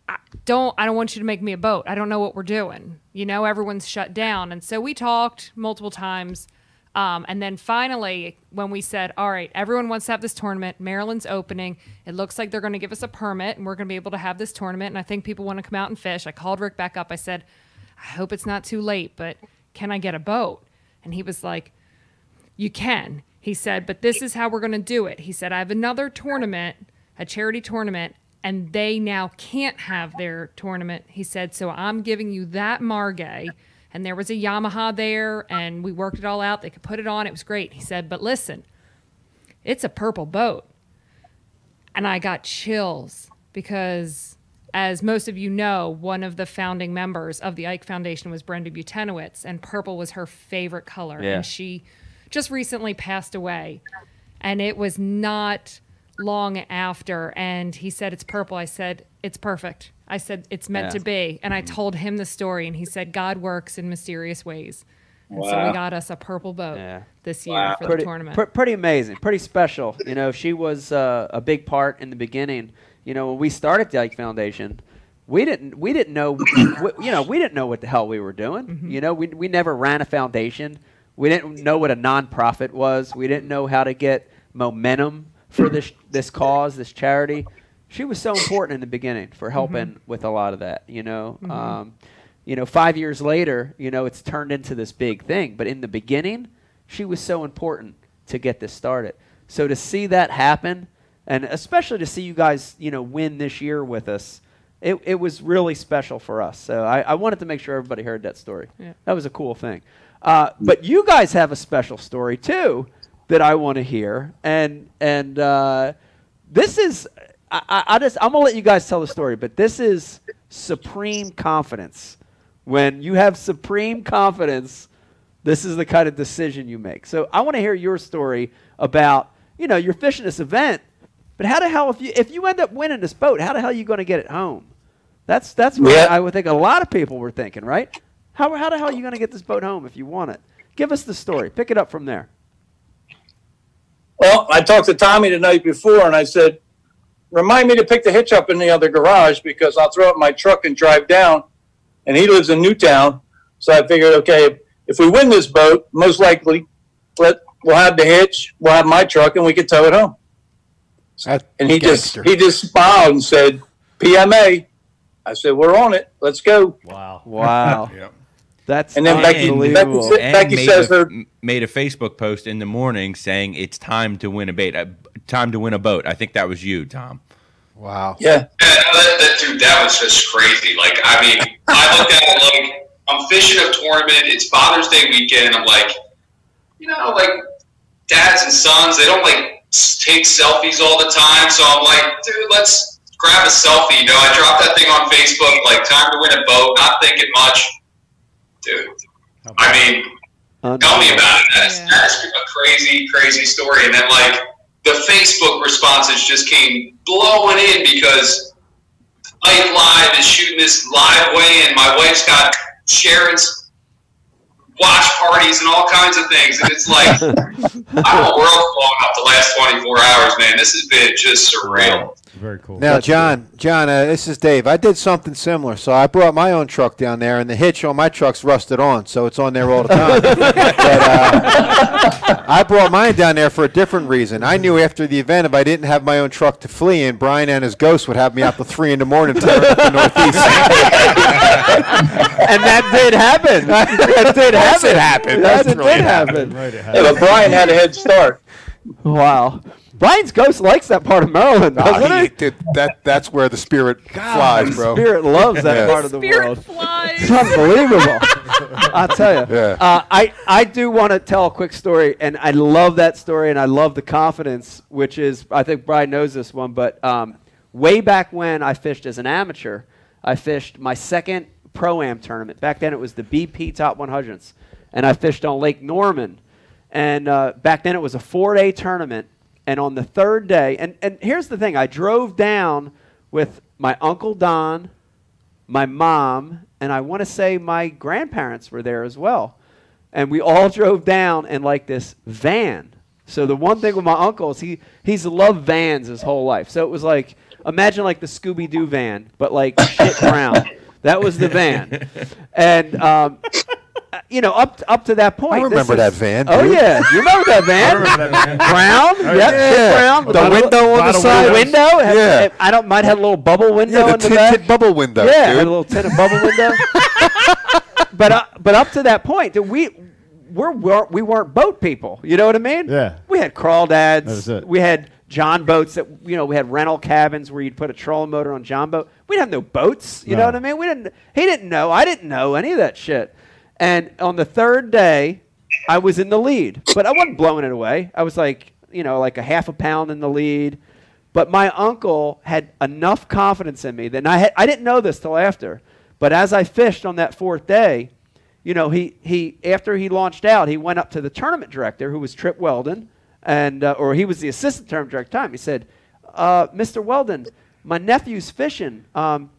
I don't I don't want you to make me a boat. I don't know what we're doing. You know, everyone's shut down." And so we talked multiple times. Um, and then finally, when we said, all right, everyone wants to have this tournament, Maryland's opening. It looks like they're going to give us a permit and we're going to be able to have this tournament. And I think people want to come out and fish. I called Rick back up. I said, I hope it's not too late, but can I get a boat? And he was like, You can. He said, But this is how we're going to do it. He said, I have another tournament, a charity tournament, and they now can't have their tournament. He said, So I'm giving you that Margay and there was a Yamaha there, and we worked it all out. They could put it on. It was great. He said, but listen, it's a purple boat. And I got chills because, as most of you know, one of the founding members of the Ike Foundation was Brenda Butenowitz, and purple was her favorite color. Yeah. And she just recently passed away. And it was not long after. And he said, It's purple. I said, It's perfect. I said, It's meant Yeah. to be. And I told him the story, and he said, God works in mysterious ways. And so we got us a purple boat Yeah. this year for pretty, the tournament. pr- pretty amazing, pretty special. You know, she was uh, a big part in the beginning. You know, when we started the Ike Foundation, we didn't we didn't know we, you know we didn't know what the hell we were doing. You know, we we never ran a foundation. We didn't know what a nonprofit was. We didn't know how to get momentum for this this cause, this charity. She was so important in the beginning for helping with a lot of that. You know. Mhm. Um, you know, five years later, you know, it's turned into this big thing. But in the beginning, she was so important to get this started. So to see that happen, and especially to see you guys, you know, win this year with us, it, it was really special for us. So I, I wanted to make sure everybody heard that story. Yeah. That was a cool thing. Uh, but you guys have a special story too that I want to hear, and and uh, this is I, I, just I'm gonna let you guys tell the story, but this is supreme confidence. When you have supreme confidence, this is the kind of decision you make. So I want to hear your story about you know you're fishing this event, but how the hell if you if you end up winning this boat, how the hell are you going to get it home? That's that's what Yeah. I would think a lot of people were thinking, right? How how the hell are you going to get this boat home if you want it? Give us the story. Pick it up from there. Well, I talked to Tommy the night before, and I said, "Remind me to pick the hitch up in the other garage because I'll throw it in my truck and drive down." And he lives in Newtown, so I figured, okay, if we win this boat, most likely, let we'll have the hitch, we'll have my truck, and we can tow it home. And he Gangster. just he just smiled and said, "PMA." I said, "We're on it. Let's go." Wow. Wow. Yep. That's And then Becky- unbelievable. Becky- And Becky made says a, her- made a Facebook post in the morning saying it's time to win a bait, uh, time to win a boat. I think that was you, Tom. Wow. Yeah. Yeah, that, that, dude, that was just crazy. Like, I mean, I looked at it like I'm fishing a tournament. It's Father's Day weekend. I'm like, you know, like dads and sons, they don't like take selfies all the time. So I'm like, dude, let's grab a selfie. You know, I dropped that thing on Facebook, like time to win a boat, not thinking much. Dude, I mean, uh, Tell me about it. That's, that's a crazy, crazy story. And then, like, the Facebook responses just came blowing in because Ike Live is shooting this live way, and my wife's got Sharon's watch parties and all kinds of things. And it's like, I'm a world blowing up the last 24 hours, man. This has been just surreal. Very cool. Now, John, John, uh, this is Dave. I did something similar. So I brought my own truck down there, and the hitch on my truck's rusted on, so it's on there all the time. but, uh, I brought mine down there for a different reason. I knew after the event, if I didn't have my own truck to flee in, Brian and his ghost would have me out till three in the morning to the northeast. and that did happen. that did happen. it happened. Yes, That's it did happen. Right, it Yeah, but Brian had a head start. Wow. Brian's ghost likes that part of Maryland, doesn't Ah, he? he- dude, that, that's where the spirit flies, bro. Spirit loves that Yeah. part of the Spirit world. flies. It's unbelievable. I'll tell you. Yeah. Uh, I, I do want to tell a quick story, and I love that story, and I love the confidence, which is, I think Brian knows this one, but um, way back when I fished as an amateur, I fished my second Pro Am tournament. Back then it was the BP Top 100s, and I fished on Lake Norman. And uh, back then it was a four day tournament. And on the third day, and, and here's the thing I drove down with my Uncle Don, my mom, and I want to say my grandparents were there as well. And we all drove down in like this van. So the one thing with my uncle is he he's loved vans his whole life. So it was like imagine like the Scooby Doo van, but like shit brown. That was the van. And um, uh, you know, up up to that point, I remember is- that van, Oh dude. yeah, you remember that van? Brown, yep, shit brown. with The window on the side. Window, had- Yeah. I don't might have a little bubble window Yeah, the in tinted bubble window, Yeah, had a little tinted bubble window. but uh, but up to that point, dude, we we're, we're we weren't boat people. You know what I mean? Yeah. We had crawdads. That was it. We had John boats that you know we had rental cabins where you'd put a trolling motor on John boat. We didn't have no boats. You know what I mean? We didn't. He didn't know. I didn't know any of that shit. And on the third day, I was in the lead, but I wasn't blowing it away. I was like you know like a half a pound in the lead. But my uncle had enough confidence in me that I had, I didn't know this till after. But as I fished on that fourth day, you know, he, he after he launched out, he went up to the tournament director, who was Trip Weldon, and uh, or he was the assistant tournament director time. He said, uh, "Mr. Weldon, my nephew's fishing. Um,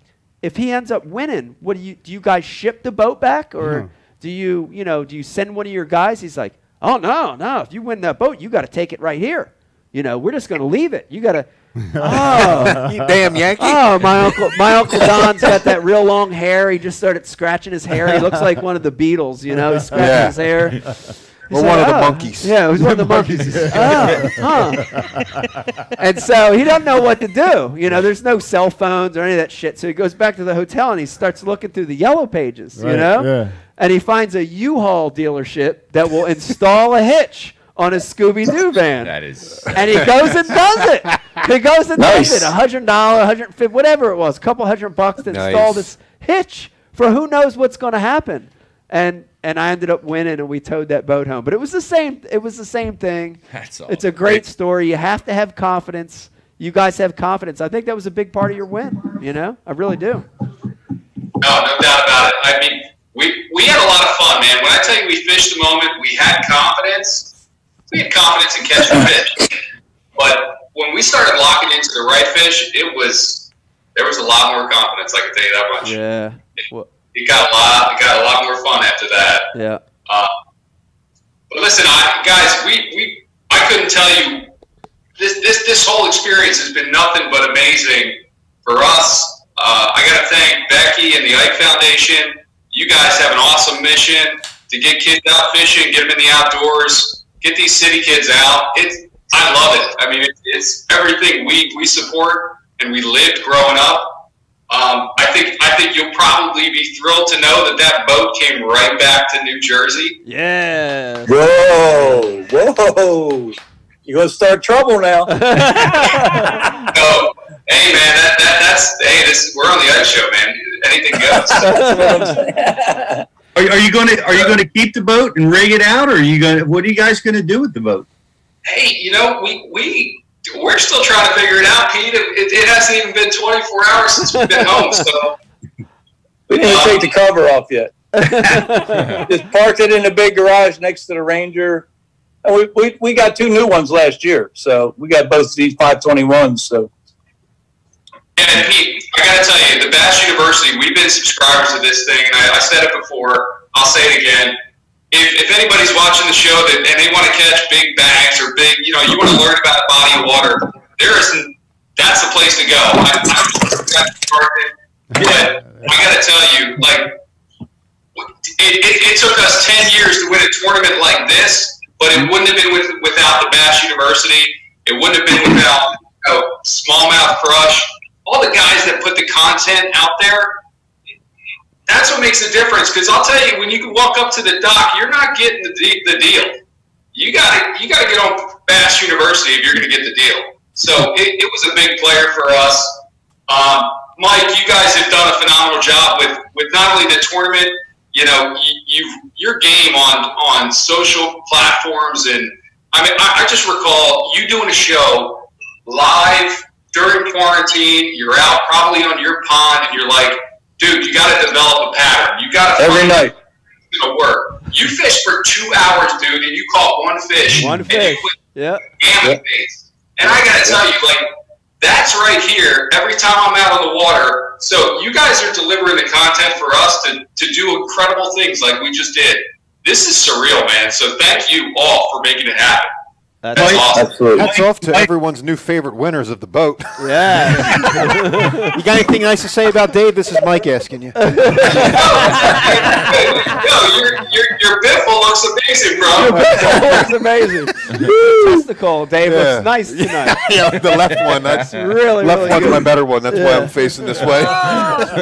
if he ends up winning, what do you do? You guys ship the boat back, or do you you know do you send one of your guys?" He's like, "Oh no, no! If you win that boat, you got to take it right here. You know, we're just going to leave it. You got to." oh, You damn Yankee. Oh, my uncle, my uncle Don's got that real long hair. He just started scratching his hair. He looks like one of the Beatles, you know. He's scratching Yeah. his hair. He's Or one of the "Oh." monkeys. Yeah, it was one of the monkeys. oh, huh. and so he doesn't know what to do. You know, there's no cell phones or any of that shit. So he goes back to the hotel and he starts looking through the yellow pages. you know, yeah. and he finds a U-Haul dealership that will install a hitch on his Scooby Doo van That is. and he goes and does it. He goes and Nice. does it. A hundred dollar, hundred fifty, whatever it was, a couple hundred bucks to install Nice. this hitch for who knows what's going to happen. And and I ended up winning, and we towed that boat home. But it was the same. It was the same thing. That's all. It's a awesome. great story. You have to have confidence. You guys have confidence. I think that was a big part of your win. You know, I really do. No, no doubt about it. I mean, we we had a lot of fun, man. When I tell you we fished the moment, we had confidence. We had confidence in catching fish. But when we started locking into the right fish, it was there was a lot more confidence. I can tell you that much. Yeah. Well, It got a lot. It got a lot more fun after that. yeah. Uh, but listen, I, guys, we, we I couldn't tell you this this this whole experience has been nothing but amazing for us. Uh, I got to thank Becky and the Ike Foundation. You guys have an awesome mission to get kids out fishing, get them in the outdoors, get these city kids out. It's I love it. I mean, it, it's everything we we support and we lived growing up. Um, I think I think you'll probably be thrilled to know that that boat came right back to New Jersey. Yeah. Whoa, whoa. You're going to start trouble now. So, hey man, that, that that's hey, this we're on the Ike show, man. Anything goes. That's what I'm. Are, are you going to are you going to keep the boat and rig it out, or are you going? to What are you guys going to do with the boat? hey, you know, we we we're still trying to figure it out, Pete. It, it, it hasn't even been 24 hours since we've been home, so We didn't even take the um, cover off yet. Just parked it in the big garage next to the Ranger. And we, we, we got two new ones last year, so we got both of these 521s. So And Pete, I got to tell you, the Bass University, we've been subscribers to this thing, and I, I said it before. I'll say it again. If, if anybody's watching the show that, and they want to catch big bags or big, you know, you want to learn about body of water, there isn't, that's the place to go. I, I got to tell you, like, it, it, it took us 10 years to win a tournament like this, but it wouldn't have been with, without the Bass University. It wouldn't have been without you know, Smallmouth Crush, all the guys that put the content out there. That's what makes the difference. Because I'll tell you, when you walk up to the dock, you're not getting the, de- the deal. You got to you got to get on Bass University if you're going to get the deal. So it, it was a big player for us. Um, Mike, you guys have done a phenomenal job with, with not only the tournament, you know, you, you your game on on social platforms, and I mean, I, I just recall you doing a show live during quarantine. You're out probably on your pond, and you're like, dude, you got to develop a pattern. You got to Every night. It's gonna work. You fished for two hours, dude, and you caught one fish. One fish. Yeah. Yep. And I gotta tell you, like, that's right here every time I'm out on the water. So you guys are delivering the content for us to, to do incredible things like we just did. This is surreal, man. So thank you all for making it happen. That's, That's awesome. Absolutely. Hats off to everyone's new favorite winners of the boat. Yeah. you got anything nice to say about Dave? This is Mike asking you. no, your, your, your biffle looks amazing, bro. That's amazing. Testicle, Dave Yeah. looks nice tonight. yeah, the left one. That's Really, left really one's good. my better one. That's why I'm facing this way.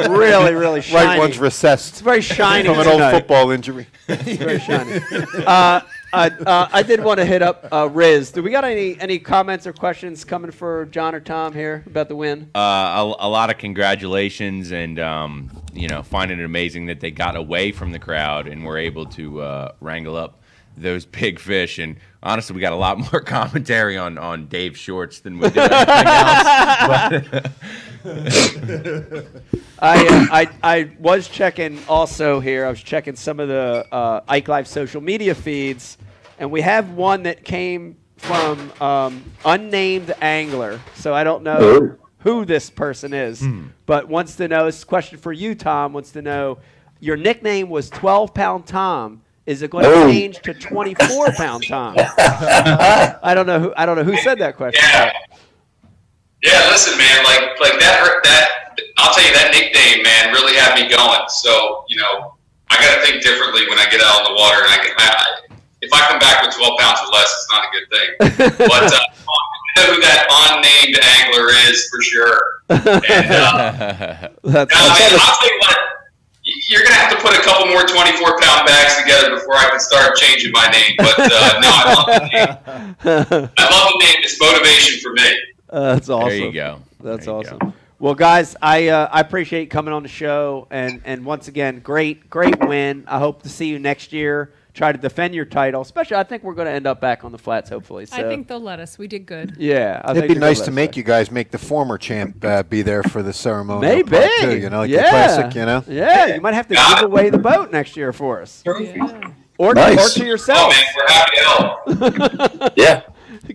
really, really shiny. right one's recessed. It's very shiny from an old football injury. It's very shiny. Uh, uh, uh, I did want to hit up uh, Riz. Do we got any any comments or questions coming for John or Tom here about the win? Uh, a, a lot of congratulations, and um, you know, finding it amazing that they got away from the crowd and were able to uh, wrangle up those big fish. And honestly, we got a lot more commentary on on Dave Shorts than we did anything else. But, I, uh, I I was checking also here. I was checking some of the uh, Ike Live social media feeds, and we have one that came from um, unnamed angler. So I don't know who this person is, but wants to know. This question for you, Tom. Wants to know your nickname was 12 Pound Tom. Is it going to Oh. change to 24 Pound Tom? I don't know who. I don't know who said that question. Yeah. Yeah, listen, man, like like that hurt that I'll tell you that nickname, man, really had me going. So, you know, I gotta think differently when I get out on the water and I can I, if I come back with twelve pounds or less, it's not a good thing. but uh, I know who that unnamed angler is for sure. And uh, That's now, man, I'll tell you what, you're gonna have to put a couple more 24 pound bags together before I can start changing my name. But uh, no, I love the name. I love the name. It's motivation for me. Uh, that's awesome. There you go. That's you awesome. go. Well, guys, I uh, I appreciate coming on the show, and and once again, great great win. I hope to see you next year. Try to defend your title, especially. I think we're going to end up back on the flats, hopefully. So I think they'll let us. We did good. yeah, I It'd think be nice gonna make us you guys make the former champ uh, be there for the ceremony. Maybe. Too, you know, like yeah. the classic. You know. Yeah, you might have to give away the boat next year for us, Yeah. or Nice. or to Oh yourself. man, we're happy to help. Yeah.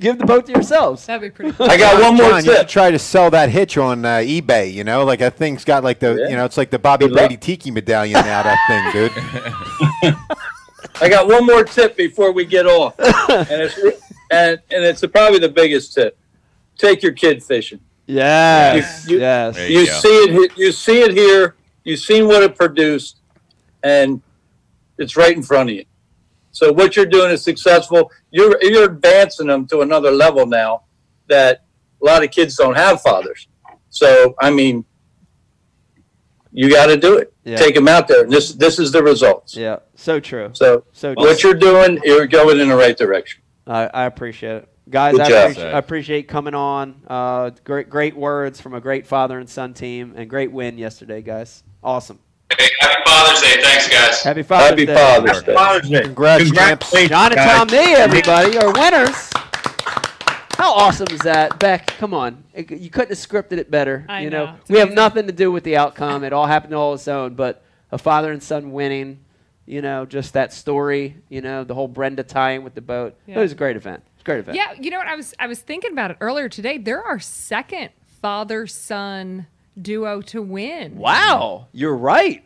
Give the boat to yourselves. That'd be pretty cool. I got one more John, you should try to sell that hitch on uh, eBay. You know, like that thing's got like the, Yeah. you know, it's like the Bobby Good luck. Brady Tiki medallion now. That thing, dude. I got one more tip before we get off, and it's and and it's probably the biggest tip. Take your kid fishing. Yes, You- you- yes. You You see it. You see it here. You've seen what it produced, and it's right in front of you. So what you're doing is successful. You're you're advancing them to another level now that a lot of kids don't have fathers. So I mean, you got to do it. Yeah. Take them out there. This this is the results. Yeah, so true. So So what you're doing, you're going in the right direction. I, I appreciate it, guys. I, job. appreciate, I appreciate coming on. Uh, great, great words from a great father and son team, and great win yesterday, guys. Awesome. Hey, happy Father's Day. Thanks, guys. Happy Father's Happy Day. Father's Day. Father's Day. Congrats, champs. Congratulations, John and. Tom Nee, everybody, are winners. How awesome is that, Beck? Come on, you couldn't have scripted it better. I you know. know, It's we have nothing to do with the outcome. It all happened all on its own. But a father and son winning, you know, just that story. You know, the whole Brenda tie-in with the boat. It was a great event. It's a great event. Yeah, you know what? I was I was thinking about it earlier today. They're our second father son duo to win. Wow, you're right.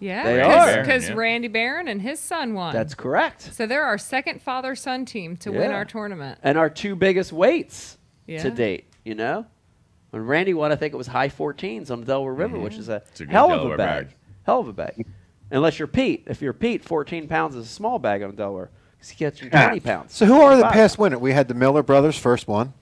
Yeah, They because are. because Yeah. Randy Barron and his son won. That's correct. so they're our second father son team to win our tournament. and our two biggest weights Yeah. to date. You know, When Randy won, I think it was high 14s on the Delaware River, mm-hmm. which is a, a good hell of a bag. bag. Hell of a bag. Unless you're Pete. If you're Pete, 14 pounds is a small bag on Delaware. 'Cause he gets you 20 pounds. So who are the past winner? We had the Miller brothers first one.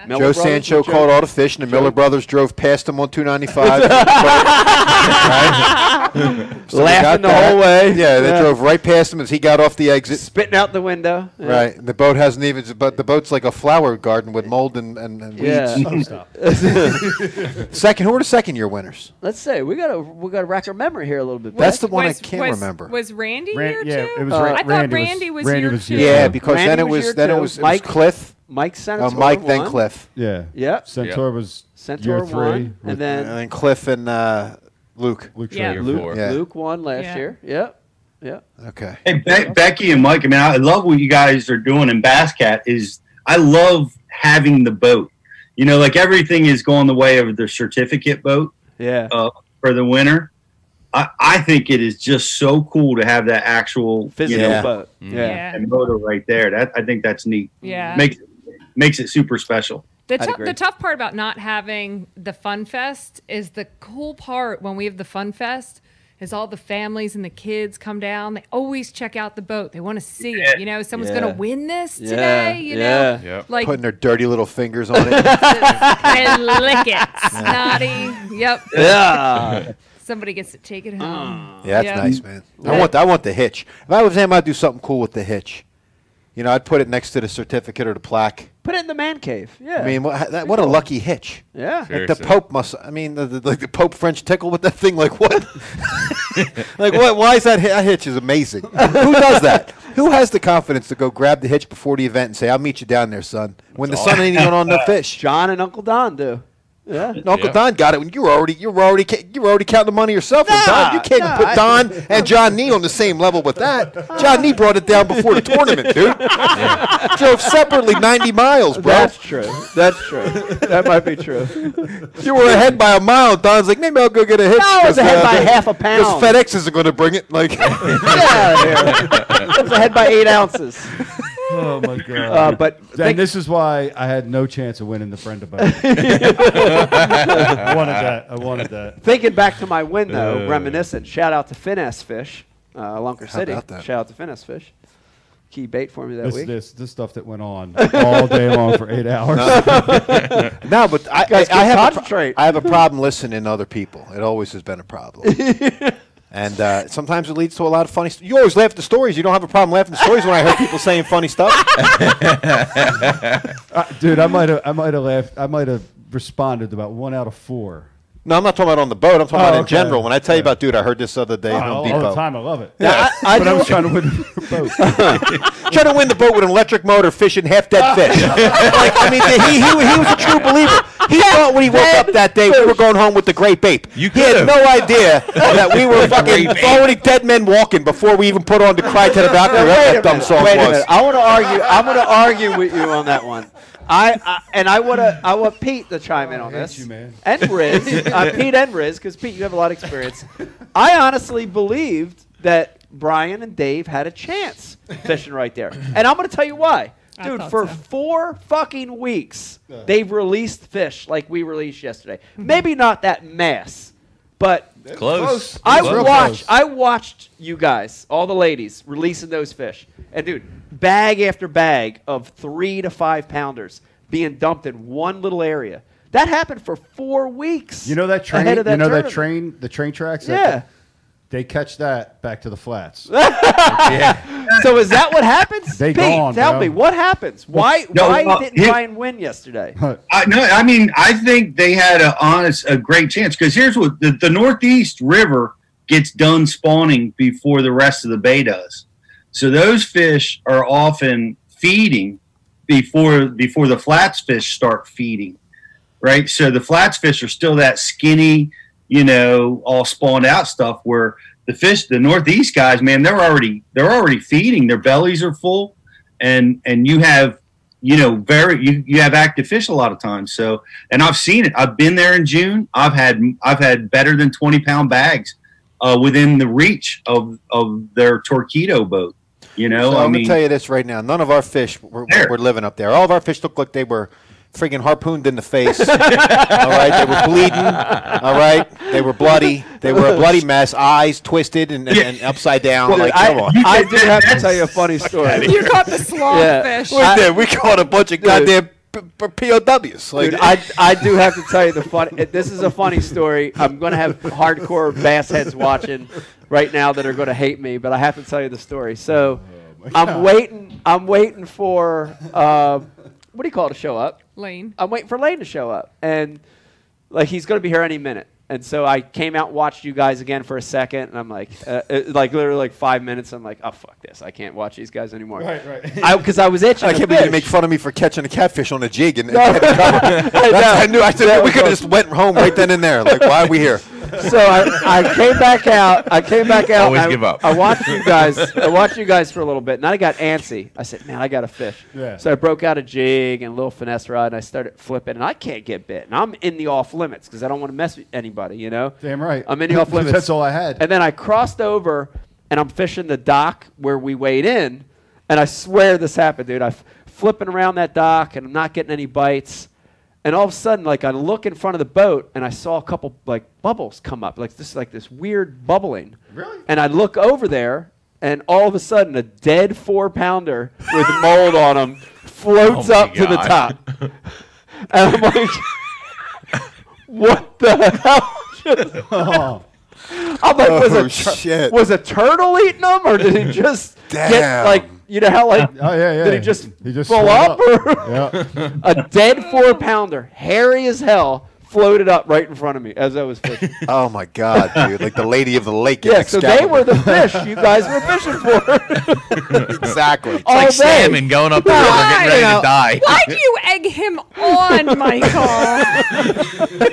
Yeah. Miller Joe brothers Sancho Joe- caught all the fish, and the Miller brothers drove past him on 295. Right? So Laughing the that. whole way. Yeah, they Yeah. drove right past him as he got off the exit. Spitting out the window. Yeah. Right, the boat hasn't even. But the boat's like a flower garden with mold and, and, and Yeah. weeds. Oh, stop. second, who were the second year winners? Let's say we got to we got to rack our memory here a little bit. That's the one I can't was- remember. Was Randy Ran- here yeah, too? it was Uh, Ra- I thought Randy Randy was- was, Randy here was too. here. Yeah, because Randy then it was was then it was, it was Mike- Cliff, Mike Senator. uh, Mike, then. Cliff, Yeah. Yep. Centaur was Centaur year three. won, with and then and then Cliff and uh, Luke. Luke Yeah. Traeger. Luke- Yeah. Luke won last Yeah. year. Yep. Yep. Okay. Hey, Be- Becky and Mike. I mean, I love what you guys are doing in Basscat. Is I love having the boat. You know, like everything is going the way of the certificate boat Yeah. uh, for the winter. I, I think it is just so cool to have that actual Physical you know, boat. Mm. Yeah. Yeah. and motor right there. That I think that's neat. Yeah. Makes makes it super special. The, I'd tou- agree. the tough part about not having the Fun Fest is the cool part when we have the Fun Fest is all the families and the kids come down. They always check out the boat. They want to see it. You know, someone's Yeah. going to win this Yeah. today. You Yeah. know, Yep. like Putting their dirty little fingers on it. and lick it, snotty. Yep. Yeah. Somebody gets to take it home. Ah. Yeah, that's Yeah. nice, man. I want I want the hitch. If I was him, I'd do something cool with the hitch. You know, I'd put it next to the certificate or the plaque. Put it in the man cave. Yeah. I mean, what, that, what a lucky hitch. yeah. Like the Pope must. I mean, the, the, like the Pope French tickle with that thing. Like what? like what? Why is that? That hitch is amazing. Who does that? Who has the confidence to go grab the hitch before the event and say, "I'll meet you down there, son," when the sun ain't even on the fish? John and Uncle Don do. Yeah. Uncle Yeah. Don got it when you were already you were already you were already counting the money yourself. Nah, Don, you can't nah, put I- Don and John Nee on the same level with that. John Nee brought it down before the tournament, dude. Drove separately ninety miles, bro. That's true. That's true. that might be true. you were ahead by a mile. Don's like, maybe I'll go get a hitch. No, I was ahead uh, by half a pound. Because FedEx isn't going to bring it. Like, yeah, here. I was ahead by eight ounces. Oh my god. Uh, but and think- this is why I had no chance of winning the friend of boat. I wanted that. I wanted that. Thinking back to my win though, Uh. reminiscent. Shout out to Finesse Fish, uh, Lunker How City. about that? Shout out to Finesse Fish. Key bait for me that This, week. this this stuff that went on all day long for eight hours. no, but I, I, I have a pro- I have a problem listening to other people. It always has been a problem. And uh, sometimes it leads to a lot of funny. St- you always laugh at the stories. You don't have a problem laughing at the stories when I heard people saying funny stuff. Uh, dude, I might have I might have laughed. I might have responded to about one out of four. No, I'm not talking about on the boat. I'm talking Oh, about in okay. general. When I tell you about, dude, I heard this other day Oh, at Home all, Depot. all the time, I love it. Yeah, I, I but I was trying to win the boat. trying to win the boat with an electric motor, fishing half dead ah. fish. like, I mean, he, he, he was a true believer. He thought when he woke up that day, we were going home with the great bape. You he had no idea that we were fucking already dead men walking before we even put on the cry to the doctor. Now, whatever wait that a dumb minute. song Wait a minute. I want to argue. I'm going to argue with you on that one. I, I and I want to. I want Pete to chime in on hate this. you, man. And Riz, uh, Pete and Riz, because Pete, you have a lot of experience. I honestly believed that Brian and Dave had a chance fishing right there, and I'm going to tell you why. Dude, for so. four fucking weeks, they've released fish like we released yesterday. Maybe not that mass, but Close. I Real watched. I watched you guys, all the ladies, releasing those fish, and dude, bag after bag of three to five pounders being dumped in one little area. That happened for four weeks. You know that train? ahead of that you know that train? The train tracks. Yeah. They catch that back to the flats. So is that what happens? They Pete, gone, tell bro. me what happens. Why? No, why uh, didn't here- Brian win yesterday? I no, I mean, I think they had a honest, a great chance because here's what the, the Northeast River gets done spawning before the rest of the bay does. So those fish are often feeding before before the flats fish start feeding, right? So the flats fish are still that skinny, you know, all spawned out stuff. Where the fish, the Northeast guys, man, they're already they're already feeding. Their bellies are full, and and you have you know very you, you have active fish a lot of times so and i've seen it i've been there in june i've had i've had better than 20 pound bags uh, within the reach of of their torpedo boat you know So i I'm gonna tell you this right now. None of our fish were, were living up there. All of our fish looked like they were friggin' harpooned in the face. all right, they were bleeding. All right, they were bloody. They were a bloody mess. Eyes twisted and, and, and upside down. Well, like, I, come on. I do have to tell you a funny story. You caught the slogfish. we did. We caught a bunch of goddamn p- p- POWs. Like, Dude, I, I do have to tell you the fun. This is a funny story. I'm going to have hardcore bass heads watching right now that are going to hate me, but I have to tell you the story. So, I'm waiting. I'm waiting for uh, what do you call it to show up? Lane. I'm waiting for Lane to show up, and like he's going to be here any minute. And so I came out and watched you guys again for a second, and I'm like, uh, uh, like literally like five minutes. I'm like, oh fuck this, I can't watch these guys anymore. Right, right. Because I was itching. I can't believe you make fun of me for catching a catfish on a jig and, and No. had. I I knew. I said That we could have just went home right then and there. Like, why are we here? so I, I came back out. I came back out. Always I, give up. I watched you guys. I watched you guys for a little bit, and then I got antsy. I said, "Man, I got to fish." Yeah. So I broke out a jig and a little finesse rod, and I started flipping, and I can't get bit, and I'm in the off limits because I don't want to mess with anybody. You know. Damn right. I'm in off limits. That's all I had. And then I crossed over, and I'm fishing the dock where we weighed in, and I swear this happened, dude. I'm flipping around that dock, and I'm not getting any bites. And all of a sudden, like I look in front of the boat, and I saw a couple like bubbles come up, like this, like this weird bubbling. Really? And I look over there, and all of a sudden, a dead four pounder with mold on him floats Oh up to the top. And I'm like, what the hell? Oh, I'm like, was Oh, a tur- shit. was a turtle eating them, or did he just get like you know how like oh yeah, yeah. did he just he just full swelled up, or yeah. a dead four pounder, hairy as hell, floated up right in front of me as I was fishing. Oh my god, dude! Like the lady of the lake. yeah, so they were the fish you guys were fishing for. exactly. It's all like day. salmon going up the river, getting ready to die. Why do you egg him on, Michael?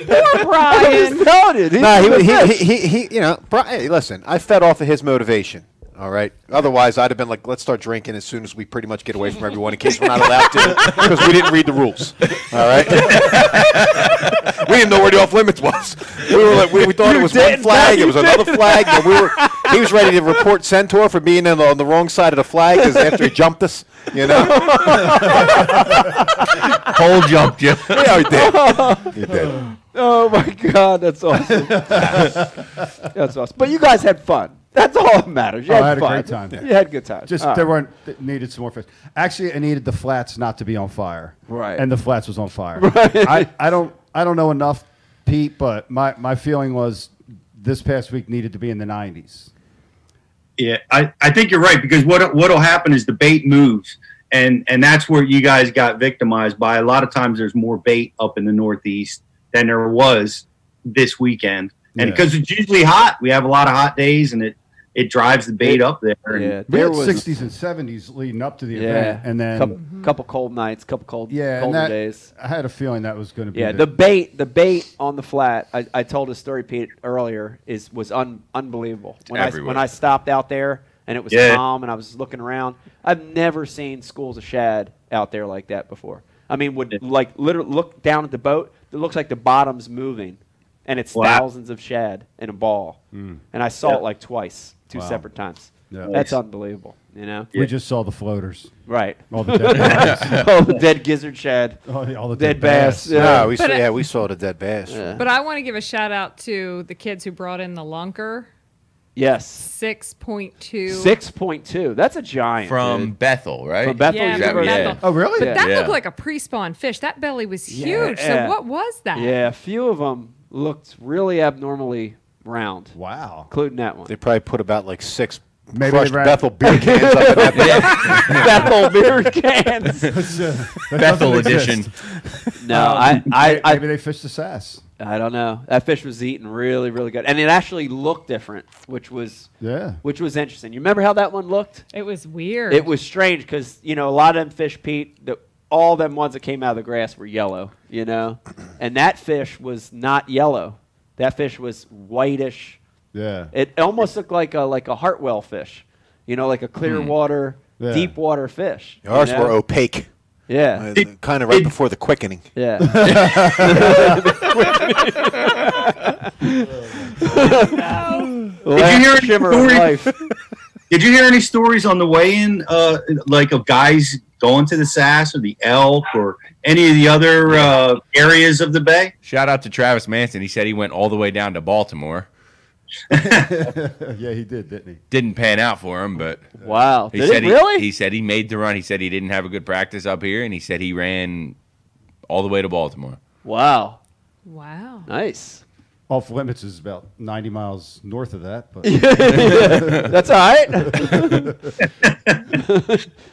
Poor I Brian. was telling you, these Nah, he, he, he, he, he, you know, Bri- hey, listen, I fed off of his motivation. All right. Otherwise, I'd have been like, let's start drinking as soon as we pretty much get away from everyone in case we're not allowed to because we didn't read the rules. All right. we didn't know where the off limits was. We were like, we, we thought it was one flag, it was another didn't. flag, and we were. He was ready to report Centaur for being on the, on the wrong side of the flag because after he jumped us, you know. Pole jumped you. yeah, he did. He did. Oh my god, that's awesome. that's awesome. But you guys had fun. That's all that matters. You Oh, had, I had a fun. great time. You had good times. Just All right. there weren't th- needed some more fish. Actually, I needed the flats not to be on fire. Right. And the flats was on fire. I, I don't I don't know enough, Pete, but my, my feeling was this past week needed to be in the 90s. Yeah, I, I think you're right because what what'll happen is the bait moves, and and that's where you guys got victimized by. A lot of times, there's more bait up in the Northeast than there was this weekend, and Yeah. because it's usually hot, we have a lot of hot days, and it it drives the bait up there. and- Yeah, We there had was 60s and 70s leading up to the yeah, event, and then couple, couple cold nights, couple cold yeah, and colder that, days. I had a feeling that was going to be Yeah, the bait, the bait on the flat. I, I told a story, Pete, earlier is was un, unbelievable. When I when I stopped out there and it was Yeah. calm and I was looking around, I've never seen schools of shad out there like that before. I mean, would like literally look down at the boat. It looks like the bottom's moving, and it's Wow. thousands of shad in a ball. Hmm. And I saw Yeah. it like twice, two Wow. separate times. Yeah. That's unbelievable. You know, we just saw the floaters, right? all the dead All the dead gizzard shad, all the, all the dead bass. Yeah. No, we saw, But, yeah, we saw the dead bass. Yeah. But I want to give a shout out to the kids who brought in the lunker. Yes. 6.2. Six point two. That's a giant. From dude. Bethel, right? From Bethel Yeah, from what- yeah. Bethel. Oh, really? But that Yeah. looked like a pre-spawn fish. That belly was Yeah. huge. So what was that? Yeah, a few of them looked really abnormally round, Wow. including that one. They probably put about like six Maybe crushed they ran- Bethel beer cans up in that Bethel beer cans. Uh, Bethel edition. No, uh, I, I, I, maybe they fished the sass. I don't know. That fish was eating really, really good, and it actually looked different, which was Yeah. which was interesting. You remember how that one looked? It was weird. It was strange because you know a lot of them fish, Pete. The, all them ones that came out of the grass were yellow, you know, and that fish was not yellow. That fish was whitish. Yeah. It almost looked like a like a Hartwell fish, you know, like a clear water, Yeah. deep water fish. you Ours know? were opaque, Yeah, uh, kind of right before the quickening. yeah. Did you hear any shimmer stories? life. Did you hear any stories on the way in, uh, like of guys going to the Sass or the Elk or any of the other uh, areas of the bay? Shout out to Travis Manson. He said he went all the way down to Baltimore. yeah, he did, didn't he? Didn't pan out for him, but Wow. he Did said it really? he, he said he made the run. He said he didn't have a good practice up here, and he said he ran all the way to Baltimore. wow. Wow. Nice. Off limits is about 90 miles north of that, but That's all right.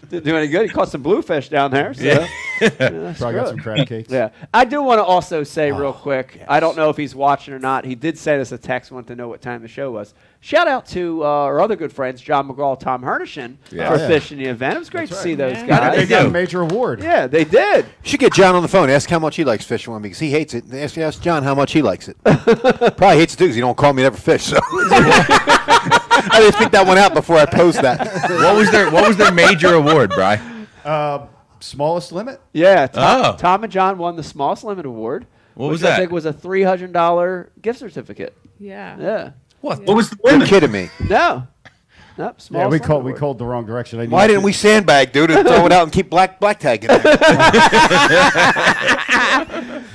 Didn't do any good. He caught some bluefish down there. So. Yeah. that's probably got some crab cakes. Yeah, I do want to also say real oh, quick. I don't know if he's watching or not. He did send us a text, wanted to know what time the show was. Shout out to uh, our other good friends, John McGraw, Tom Hernishin, Yeah. for yeah. fishing the event. It was great to see those Yeah. guys. They got a major award. Yeah, they did. You should get John on the phone. Ask how much he likes fishing with me because he hates it. Ask, ask John how much he likes it. Probably hates it too because he don't call me to ever fish. So I didn't think that one out before I posed that. What was their What was their major award, Bry? Uh, smallest limit? Yeah, Tom, Oh. Tom and John won the Smallest Limit Award. What which was I that? think was a three hundred dollar gift certificate. Yeah. Yeah. What was the You're kidding me. No. Nope. small Yeah, we Limit called we called the wrong direction. I Why didn't to- we sandbag, dude, and throw it out and keep black black tagging it?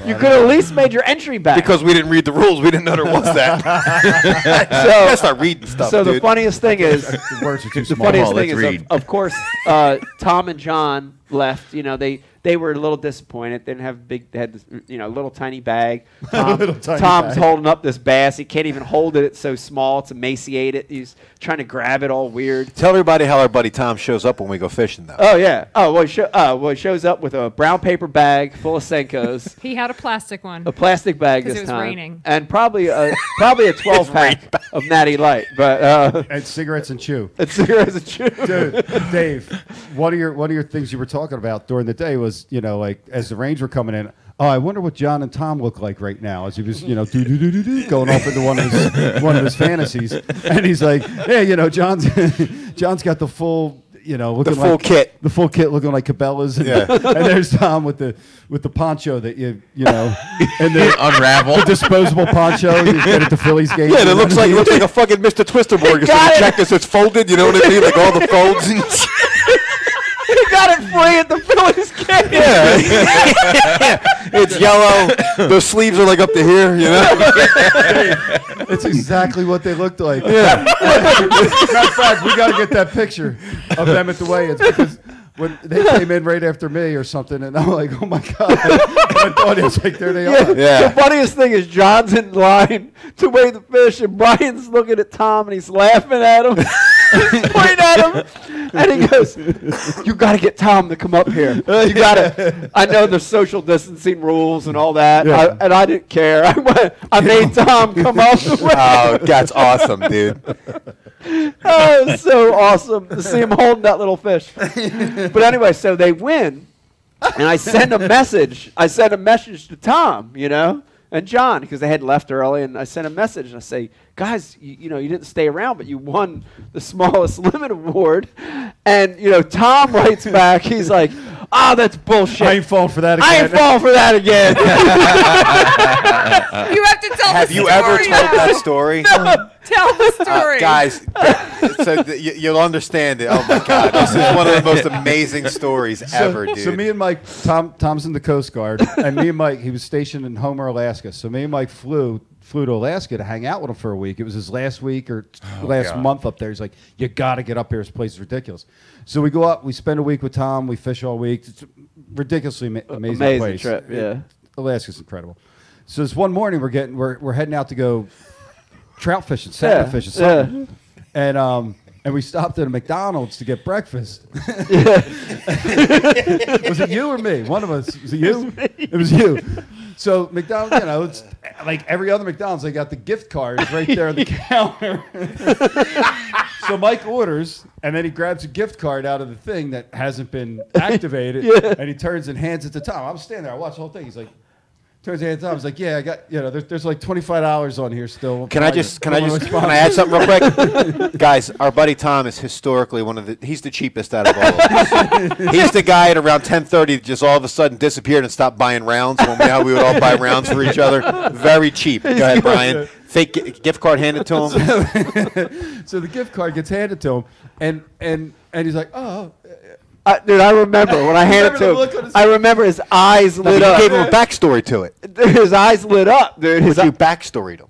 You could at least made your entry back. Because we didn't read the rules, we didn't know there was that. so, you gotta start reading stuff, so the funniest thing is The words are too the funniest Oh, thing is, of, of course, uh, Tom and John left. You know, they they were a little disappointed. They didn't have big. They had this, you know, little tiny bag. Tom, Little tiny Tom's bag. holding up this bass. He can't even hold it. It's so small. It's emaciated. He's trying to grab it all weird. Tell everybody how our buddy Tom shows up when we go fishing, though. Oh yeah. Oh well, he, show, uh, well, he shows up with a brown paper bag full of Senkos. He had a plastic one. A plastic bag this it was time, raining. and probably a probably a twelve pack of Natty Light, but uh, and cigarettes and chew. it's cigarettes and chew. Dude, Dave, one of your one of your things you were talking about during the day was, you know, like as the rains were coming in. Oh, I wonder what John and Tom look like right now as he was, you know, going off into one of his one of his fantasies, and he's like, yeah, you know, John's John's got the full. You know, looking the full like, kit. the full kit, looking like Cabela's, and, Yeah. and there's Tom with the with the poncho that you you know, and the, Unravel. the disposable poncho you get at the Phillies game. Yeah, and it looks like it looks like a fucking Mr. Twister board. You got it. check this, it's folded. You know what I mean? Like all the folds. And he got it free at the Phillies game. yeah, it's yellow. The sleeves are like up to here. You know. It's exactly what they looked like. Yeah. Matter of fact, we got to get that picture of them at the weigh-ins because when they came in right after me or something, and I'm like, oh my god! I thought it was like, there they are. Yeah. The funniest thing is John's in line to weigh the fish, and Brian's looking at Tom and he's laughing at him, he's pointing at him, and he goes, "You got to get Tom to come up here. You got to." I know there's social distancing rules and all that, Yeah. I, and I didn't care. I went, I made Tom come up. The way. Oh, that's awesome, dude. oh, it was so awesome to see him holding that little fish. But anyway, so they win, and I send a message. I send a message to Tom, you know, and John because they had left early, and I sent a message and I say, guys, you, you know, you didn't stay around, but you won the smallest limit award, and you know, Tom writes back, he's like, oh, that's bullshit. I ain't falling for that again. I ain't falling for that again. You have to tell Have the you story ever told now. that story? No, Tell the Uh, story. guys, so th- you, you'll understand it. Oh my God, this is one of the most amazing stories ever, dude. So me and Mike, Tom, Tom's in the Coast Guard, and me and Mike, he was stationed in Homer, Alaska. So me and Mike flew flew to Alaska to hang out with him for a week. It was his last week or last God. month up there. He's like, "You got to get up here. This place is ridiculous." So we go up, we spend a week with Tom, we fish all week. It's a ridiculously ma- amazing, Amazing place. trip, yeah. Alaska's incredible. So this one morning, we're getting we're, we're heading out to go trout fishing, salmon Yeah, fishing, yeah. and um. And we stopped at a McDonald's to get breakfast. was it you or me? One of us. Was it you? It was you. So McDonald's, you know, it's like every other McDonald's. They got the gift cards right there on the counter. so Mike orders, and then he grabs a gift card out of the thing that hasn't been activated, and he turns and hands it to Tom. I'm standing there. I watch the whole thing. He's like, turns and hands it to Tom. He's like, yeah, I got, you know, there's, there's like twenty five dollars on here still. Can I just can I just can I add something real quick, guys? Our buddy Tom is historically one of the he's the cheapest out of all of us. he's the guy at around ten thirty just all of a sudden disappeared and stopped buying rounds when we, we would all buy rounds for each other. Very cheap. Go ahead, Brian. Fake gift card handed to him. so the gift card gets handed to him, and and and he's like, "Oh, I, dude, I remember when I handed it to him. I remember his eyes lit but up. you gave him a backstory to it. his eyes lit up, dude. His But you backstoried him.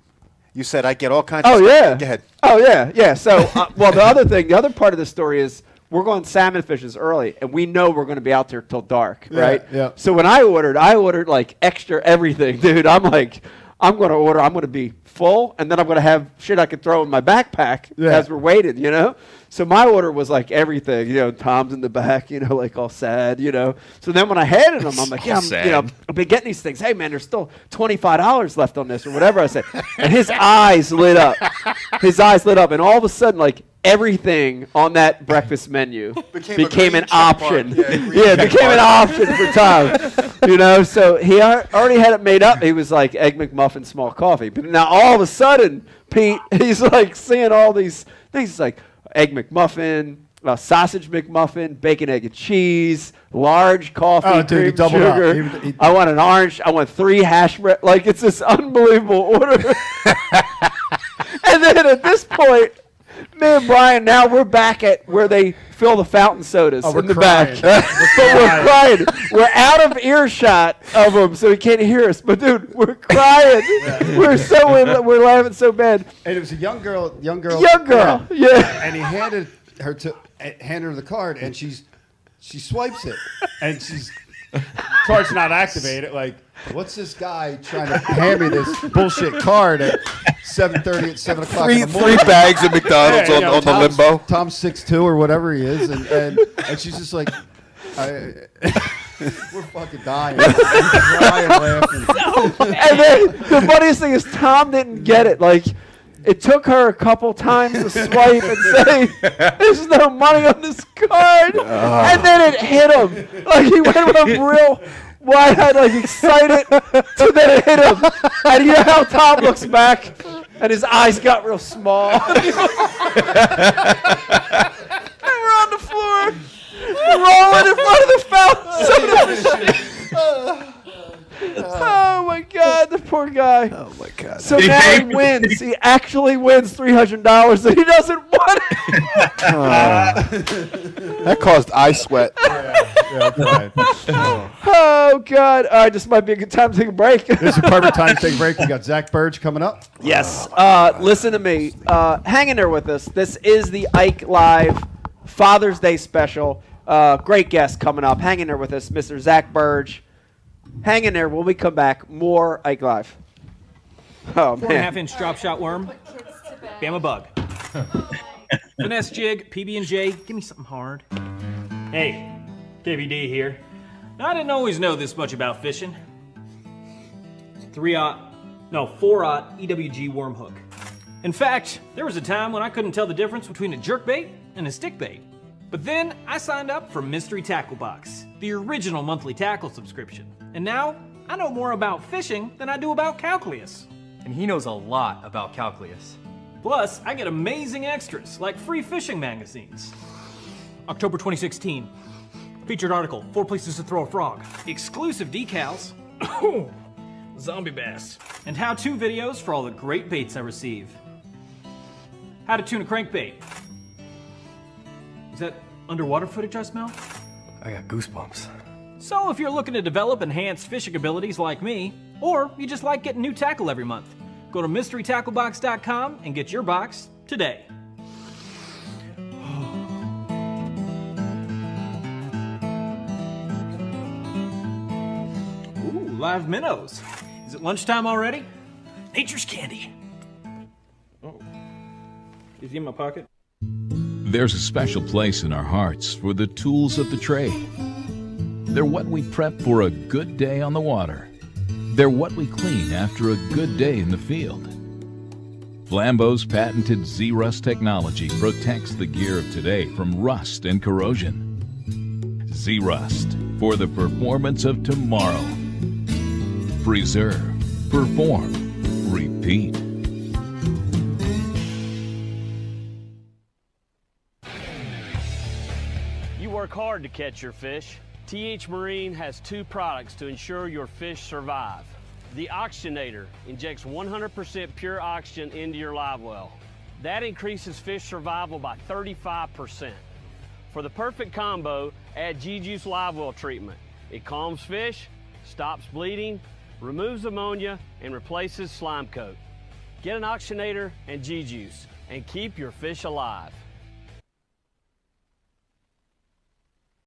You said I get all kinds. Oh of stuff." yeah. Go ahead. Oh yeah, yeah. So, uh, well, the other thing, the other part of the story is we're going salmon fishes early, and we know we're going to be out there till dark, Yeah, right? yeah. So when I ordered, I ordered like extra everything, dude. I'm like, I'm going to order. I'm going to be full, and then I'm going to have shit I could throw in my backpack Yeah. as we're waiting, you know. So my order was like everything, you know. Tom's in the back, you know, like all sad, you know. So then when I handed him, I'm like, yeah, I'm, you know. I've been getting these things. Hey man, there's still twenty five dollars left on this or whatever I said, and his eyes lit up. His eyes lit up, and all of a sudden, like everything on that breakfast menu Became became, an check mark. option. Yeah, Yeah, green it became an option for Tom. You know, so he al- already had it made up. He was like egg McMuffin, small coffee. But now all of a sudden, Pete, he's like seeing all these things. He's like egg McMuffin. Uh, sausage McMuffin, bacon, egg, and cheese, large coffee, Oh, dude, cream doubled sugar. He- he- I want an orange. I want three hash bread. Like it's this unbelievable order. and then at this point, me and Brian now we're back at where they fill the fountain sodas Oh, in the crying. back. but we're crying. We're out of earshot of them, so he can't hear us. But dude, we're crying. We're so in, we're laughing so bad. And it was a young girl, young girl, Young girl, yeah. And he handed her to eh, handed her the card, and she's she swipes it, and she's card's not activated. Like, what's this guy trying to hand me this bullshit card at seven thirty at seven o'clock Three in the three morning? bags of McDonald's Yeah, on, you know, on the Tom's- limbo. Tom's six two or whatever he is, and and, and she's just like, I, we're fucking dying, We're crying, laughing. and then the funniest thing is Tom didn't get it. Like it took her a couple times to swipe and say, "There's no money on this card," ah. and then it hit him. Like he went from real wide-eyed, like excited, to then it hit him. And you know how Tom looks back, and his eyes got real small. and we're on the floor, rolling in front of the fountain. oh my God, the poor guy. Oh my. So Did now pay he wins. He actually wins three hundred dollars, and he doesn't want it. that caused eye sweat. Yeah, I'm crying. Oh God! All right, this might be a good time to take a break. This is a perfect time to take a break. We got Zach Birge coming up. yes. Uh, listen to me. Uh, hang in there with us. This is the Ike Live Father's Day special. Uh, great guest coming up. Hang in there with us, Mr. Zach Birge. Hang in there when we come back. More Ike Live. Oh Four and a man. half inch drop shot worm. Bama bug. Finesse jig, PB and J. Give me something hard. Hey, KVD here. Now, I didn't always know this much about fishing. Three aught, no four aught EWG worm hook. In fact, there was a time when I couldn't tell the difference between a jerk bait and a stick bait. But then I signed up for Mystery Tackle Box, the original monthly tackle subscription. And now I know more about fishing than I do about calculus. And he knows a lot about calculus. Plus, I get amazing extras like free fishing magazines. October 2016. Featured article Four Places to Throw a Frog. Exclusive decals. Zombie bass. And how to videos for all the great baits I receive. How to tune a crankbait. Is that underwater footage I smell? I got goosebumps. So, if you're looking to develop enhanced fishing abilities like me, or you just like getting new tackle every month, go to mysterytacklebox.com and get your box today. Ooh, live minnows. Is it lunchtime already? Nature's candy. Oh. Is he in my pocket? There's a special place in our hearts for the tools of the trade. They're what we prep for a good day on the water. They're what we clean after a good day in the field. Flambeau's patented Zerust technology protects the gear of today from rust and corrosion. Zerust for the performance of tomorrow. Preserve, perform, repeat. You work hard to catch your fish. TH Marine has two products to ensure your fish survive. The Oxygenator injects 100% pure oxygen into your live well. That increases fish survival by 35%. For the perfect combo, add G-Juice Live Well treatment. It calms fish, stops bleeding, removes ammonia, and replaces slime coat. Get an oxygenator and G-Juice and keep your fish alive.